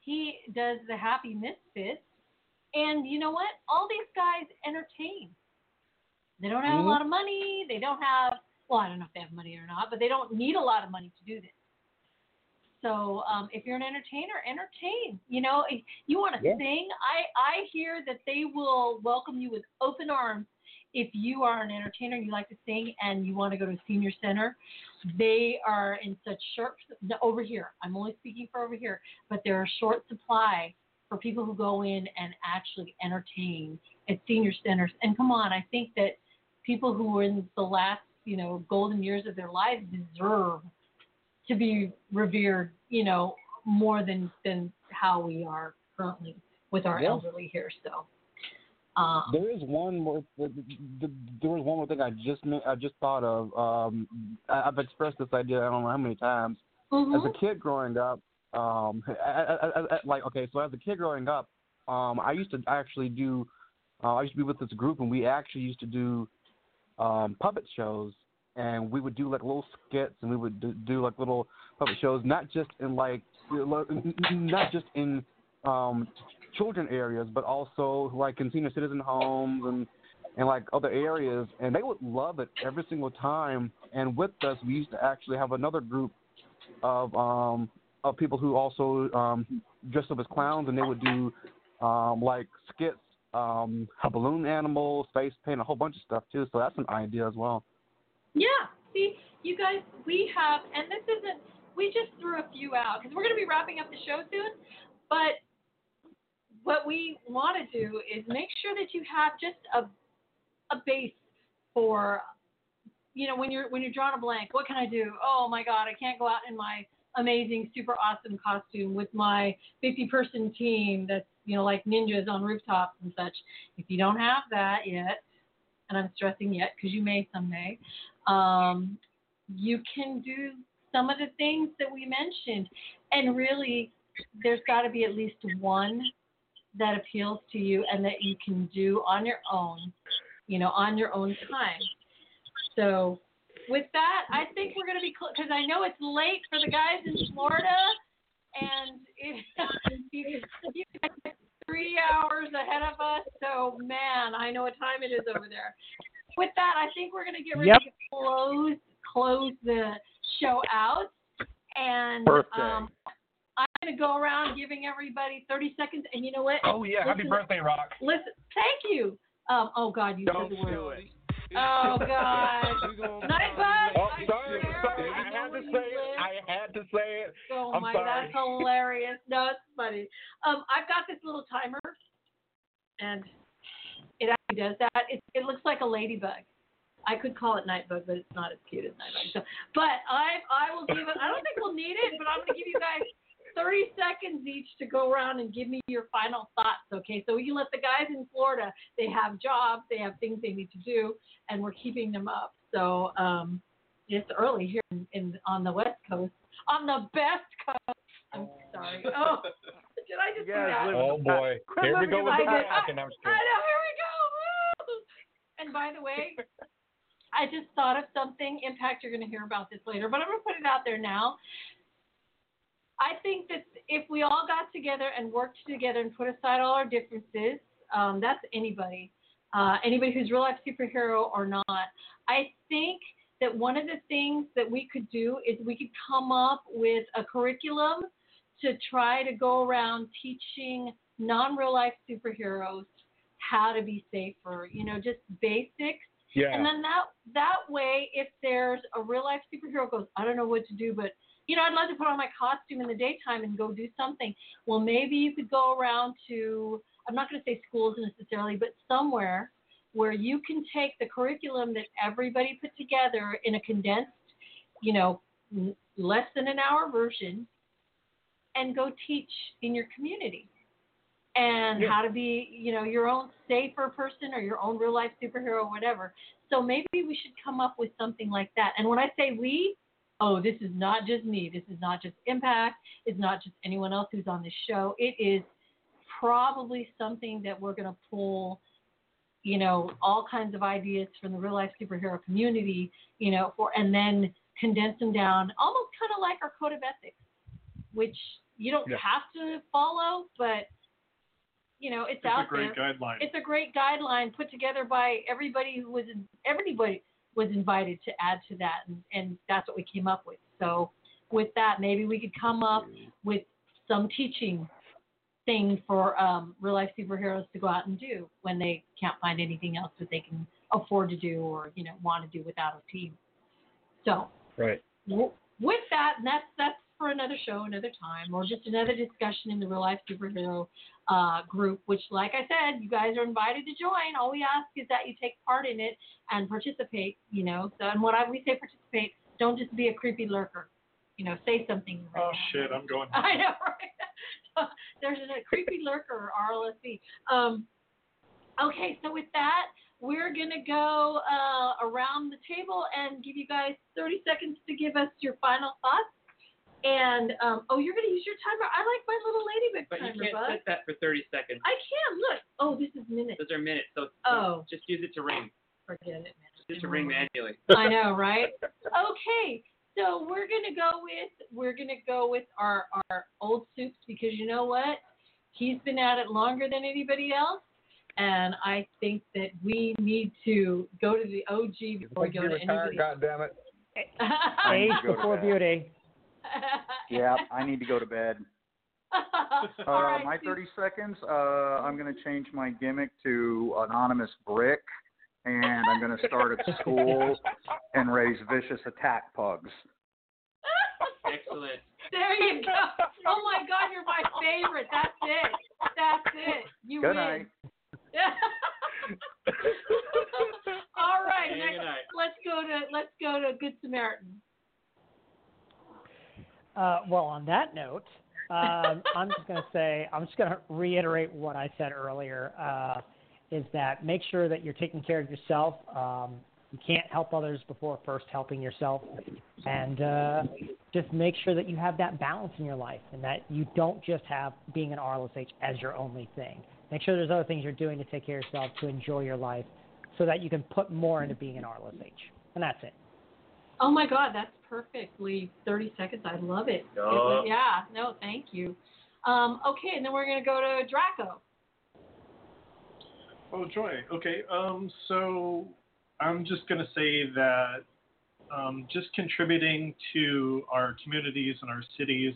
he does the Happy Misfits. And you know what? All these guys entertain. They don't have Mhm. a lot of money. They don't have, well, I don't know if they have money or not, but they don't need a lot of money to do this. So um, if you're an entertainer, entertain. You know, if you want to Yeah. sing. I I hear that they will welcome you with open arms if you are an entertainer and you like to sing and you want to go to a senior center. They are in such short over here. I'm only speaking for over here, but they're a short supply for people who go in and actually entertain at senior centers. And come on, I think that people who are in the last you know golden years of their lives deserve to be revered, you know, more than than how we are currently with our Yeah. elderly here. So, um, There is one more. th- th- th- There was one more thing I just I just thought of. Um, I- I've expressed this idea I don't know how many times. mhm. As a kid growing up, um, I, I, I, I, like okay, so as a kid growing up, um, I used to actually do uh, I used to be with this group, and we actually used to do um, puppet shows, and we would do like little skits, and we would do, do like little puppet shows, not just in like not just in um, children areas, but also like in senior citizen homes and and like other areas, and they would love it every single time. And with us, we used to actually have another group of um, of people who also um, dressed up as clowns, and they would do um, like skits, um, a balloon animal, face paint, a whole bunch of stuff too. So that's an idea as well. Yeah. See, you guys, we have, and this isn't. We just threw a few out because we're going to be wrapping up the show soon. But what we want to do is make sure that you have just a a base for you know when you're when you're drawing a blank what can i do oh my god i can't go out in my amazing super awesome costume with my 50 person team that's you know like ninjas on rooftops and such. If you don't have that yet and i'm stressing yet because you may someday um, you can do some of the things that we mentioned. And really there's got to be at least one that appeals to you and that you can do on your own you know, on your own time. So with that, I think we're going to be because cl- I know it's late for the guys in Florida, and it, you, you three hours ahead of us. So man, I know what time it is over there. With that, I think we're going to get ready yep. to close close the show out. And um, I'm going to go around giving everybody 30 seconds. And you know what? Oh yeah, listen, happy birthday, Rock. Listen, thank you. Um, oh God, you Don't said the word. do word. it. Oh God. Nightbug. Oh, sorry, sorry. I had to say it. I had to say it. Oh I'm my, sorry. that's hilarious. No, it's funny. Um, I've got this little timer, and it actually does that. It, it looks like a ladybug. I could call it nightbug, but it's not as cute as nightbug. So, but I I will give it. I don't think we'll need it, but I'm going to give you guys 30 seconds each to go around and give me your final thoughts, okay? So we can let the guys in Florida, they have jobs, they have things they need to do, and we're keeping them up. So um, it's early here in, in on the West Coast, on the best coast. I'm sorry. Oh, did I just do that? Oh boy, here we go with I the did. I'm I know, here we go. Woo! And by the way, I just thought of something. Impact, you're going to hear about this later, but I'm going to put it out there now. I think that if we all got together and worked together and put aside all our differences, um, that's anybody, uh, anybody who's real life superhero or not. I think that one of the things that we could do is we could come up with a curriculum to try to go around teaching non real life superheroes how to be safer, you know, just basics. Yeah. And then that that way, if there's a real life superhero goes, I don't know what to do, but you know, I'd love to put on my costume in the daytime and go do something. Well, maybe you could go around to, I'm not going to say schools necessarily, but somewhere where you can take the curriculum that everybody put together in a condensed, you know, less than an hour version and go teach in your community and Yeah. how to be, you know, your own safer person or your own real life superhero or whatever. So maybe we should come up with something like that. And when I say we, oh, this is not just me. This is not just Impact. It's not just anyone else who's on this show. It is probably something that we're going to pull, you know, all kinds of ideas from the real life superhero community, you know, for and then condense them down, almost kind of like our code of ethics, which you don't Yeah. have to follow, but you know, it's, It's out a great there. guideline. It's a great guideline put together by everybody who was everybody was invited to add to that, and, and that's what we came up with. So, with that, maybe we could come up with some teaching thing for um, real life superheroes to go out and do when they can't find anything else that they can afford to do or you know want to do without a team. So, Right. w- with that, and that's that's for another show, another time, or just another discussion in the real life superhero uh, group. Which, like I said, you guys are invited to join. All we ask is that you take part in it and participate. You know, so and what I, we say participate, don't just be a creepy lurker. You know, say something. Oh shit, I'm going. I know, right? There's a creepy lurker, RLSC. Um, okay, so with that, we're going to go uh, around the table and give you guys 30 seconds to give us your final thoughts. And um, oh, you're gonna use your timer. I like my little ladybug timer. But you can't bud. set that for 30 seconds. I can look. Oh, this is minutes. Those are minutes, so Oh. just use it to ring. Forget it, man. Just to ring manually. I know, right? Okay, so we're gonna go with we're gonna go with our our old soups because you know what? He's been at it longer than anybody else, and I think that we need to go to the OG before we go to anybody. God damn it. Age to go to before beauty. Yeah, I need to go to bed. Uh, All right, my Sue. 30 seconds, uh, I'm going to change my gimmick to Anonymous Brick, and I'm going to start at school and raise vicious attack pugs. Excellent. There you go. Oh my God, you're my favorite. That's it. That's it. You Good win. night. All right, Hey, next, let's go to let's go to Good Samaritan. Uh, well, on that note, um, I'm just going to say, I'm just going to reiterate what I said earlier, uh, is that make sure that you're taking care of yourself. Um, you can't help others before first helping yourself. And uh, just make sure that you have that balance in your life and that you don't just have being an RLSH as your only thing. Make sure there's other things you're doing to take care of yourself, to enjoy your life, so that you can put more into being an RLSH. And that's it. Oh my God, that's perfectly 30 seconds. I love it. It was- yeah, no, thank you. Um, okay, and then we're gonna go to Draco. Oh, joy. Okay. Um. So I'm just gonna say that um, just contributing to our communities and our cities,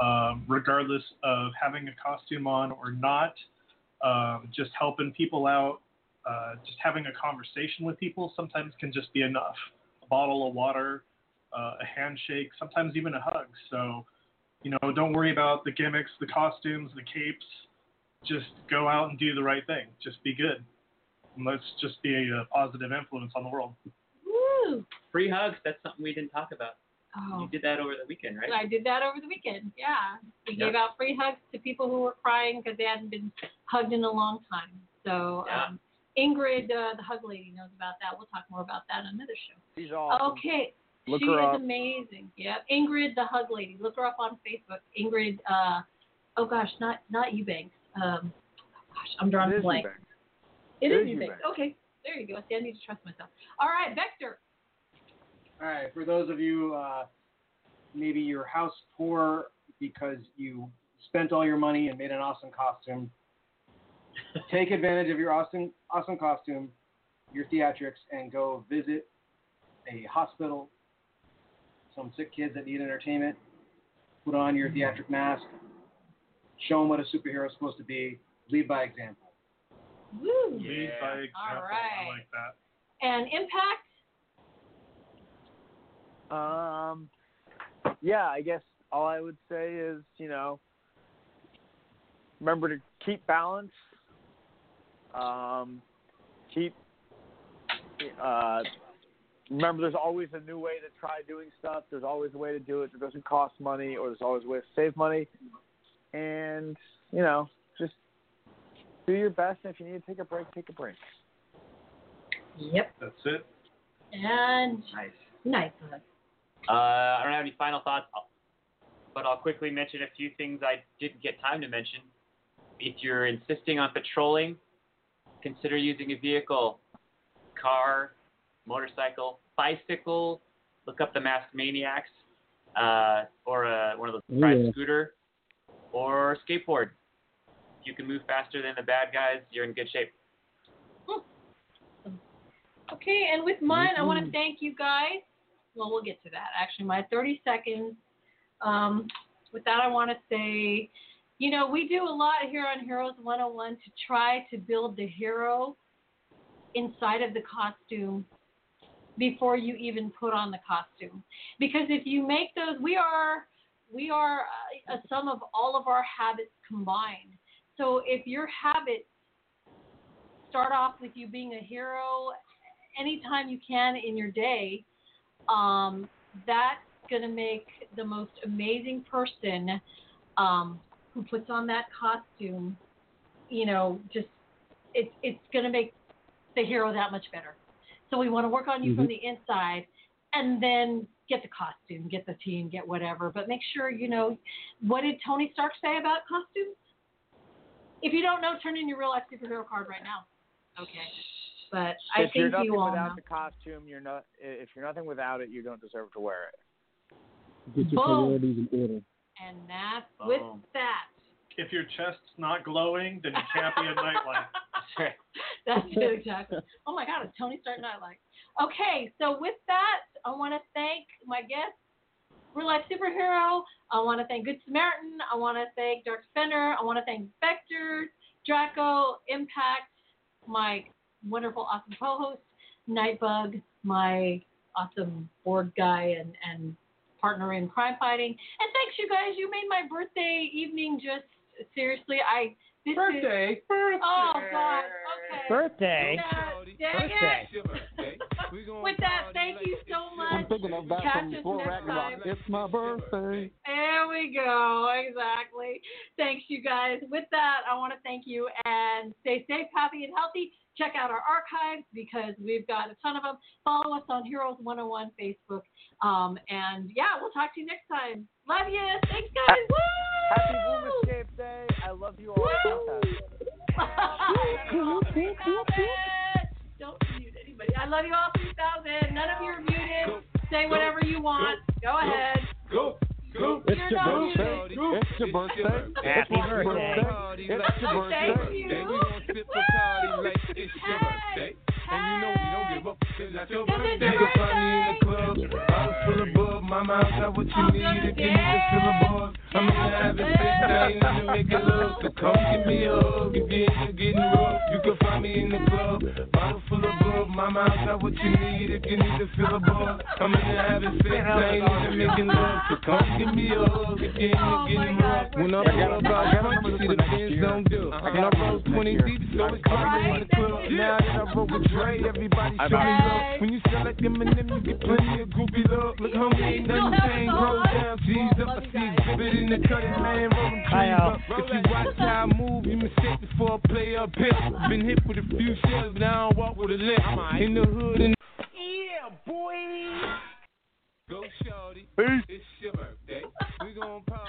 um, regardless of having a costume on or not, um, just helping people out, uh, just having a conversation with people sometimes can just be enough. A bottle of water, uh, a handshake, sometimes even a hug. So, you know, don't worry about the gimmicks, the costumes, the capes just go out and do the right thing. Just be good. And let's just be a, positive influence on the world. Woo! Free hugs, that's something we didn't talk about. Oh. You did that over the weekend, right? I did that over the weekend. Yeah, we Yeah. gave out free hugs to people who were crying because they hadn't been hugged in a long time. So Yeah. um, Ingrid, uh, the hug lady, knows about that. We'll talk more about that on another show. She's awesome. Okay. Look she her is up. amazing. Yep. Ingrid, the hug lady. Look her up on Facebook. Ingrid. Uh, oh gosh, not not Eubanks. Um, gosh, I'm drawing a blank. It It is. Eubanks. Okay, there you go. See, I need to trust myself. All right, Vector. All right, for those of you, uh, maybe you're house poor because you spent all your money and made an awesome costume. Take advantage of your awesome, awesome costume, your theatrics, and go visit a hospital, some sick kids that need entertainment. Put on your theatric mask. Show them what a superhero is supposed to be. Lead by example. Woo. Lead by example. All right. I like that. And Impact. Um, yeah, I guess all I would say is, you know, remember to keep balance. Um, keep. Uh, remember, there's always a new way to try doing stuff. There's always a way to do it that doesn't cost money, or there's always a way to save money. And you know, just do your best. And if you need to take a break, take a break. Yep. That's it. And Nice. nice. Uh, I don't have any final thoughts, but I'll quickly mention a few things I didn't get time to mention. If you're insisting on patrolling, consider using a vehicle, car, motorcycle, bicycle. Look up the Masked Maniacs, uh, or uh, one of those private Yeah. scooter, or skateboard. If you can move faster than the bad guys, you're in good shape. Okay, and with mine, I want to Mhm. thank you guys. Well, we'll get to that. Actually, my 30 seconds. Um, with that, I want to say, you know, we do a lot here on Heroes 101 to try to build the hero inside of the costume before you even put on the costume. Because if you make those, we are we are a- a sum of all of our habits combined. So if your habits start off with you being a hero anytime you can in your day, um, that's going to make the most amazing person um, who puts on that costume, you know, just it's it's going to make the hero that much better. So we want to work on you from the inside. and then get the costume, get the team, get whatever. But make sure you know what did Tony Stark say about costumes? If you don't know, turn in your real life superhero card right now. Okay. But I if you're think nothing you all without know. the costume, you're not. If you're nothing without it, you don't deserve to wear it. Get your Boom. priorities in order. And that's with that. If your chest's not glowing, then you can't be a nightlight. That's it, exactly. Oh my God, it's Tony Stark Nightlight. Okay, so with that, I want to thank my guest, Real Life Superhero. I want to thank Good Samaritan. I want to thank Dark Defender. I want to thank Vector, Draco, Impact, my wonderful, awesome co-host, Nightbug, my awesome board guy and, and partner in crime fighting. And thanks, you guys. You made my birthday evening just seriously. I this Birthday, Is, oh God. Okay. Birthday. Yeah, dang Birthday. it. With that, thank you so much. I'm much. thinking of that Catch from us Thor next Ragnarok. time. It's my birthday. There we go. Exactly. Thanks, you guys. With that, I want to thank you and stay safe, happy, and healthy. Check out our archives because we've got a ton of them. Follow us on Heroes 101 Facebook. Um, and yeah, we'll talk to you next time. Love you. Thanks, guys. Woo! Happy Boom Escape Day. I love you all. Don't mute anybody. I love you all 3000. None of you are muted. Say whatever you want. Go ahead. Go, go. It's You're your birthday. muted. It's your birthday. Happy It's your birthday. It's your birthday. Thank you. Then we gon' sip Bacardi like it's your birthday. And you know we don't give up. It's not your birthday. You can find me in the club. I was full of bub. My mouth got what you need to give me the fill of buzz. I'm in the having sex. I ain't into making love. So come give me a hug. If you're into getting rough, you can find me in the club. Bottle full of bub. My mouth got what you need if you need to fill a buzz. I'm in the having sex. I ain't into making love. So come give me a hug. If you're into getting rough. When I pull up out front, you see the Benz don't do. When I roll 20 deep, so it's party in the club. Now that I roll with Dre, everybody show me love. When you sell like Eminem, you get plenty of groupie love. Look, homie, ain't nothing changed. Roll down, G's up. I see Xzibit in the cutting, man, rolling Hi, trees y'all. up. If you watch how I move, you mistake before I play up here. Been hit with a few shells, but I walk with a limp. In the hood and Yeah, boy. Go shorty, Peace. it's your birthday. We gon' party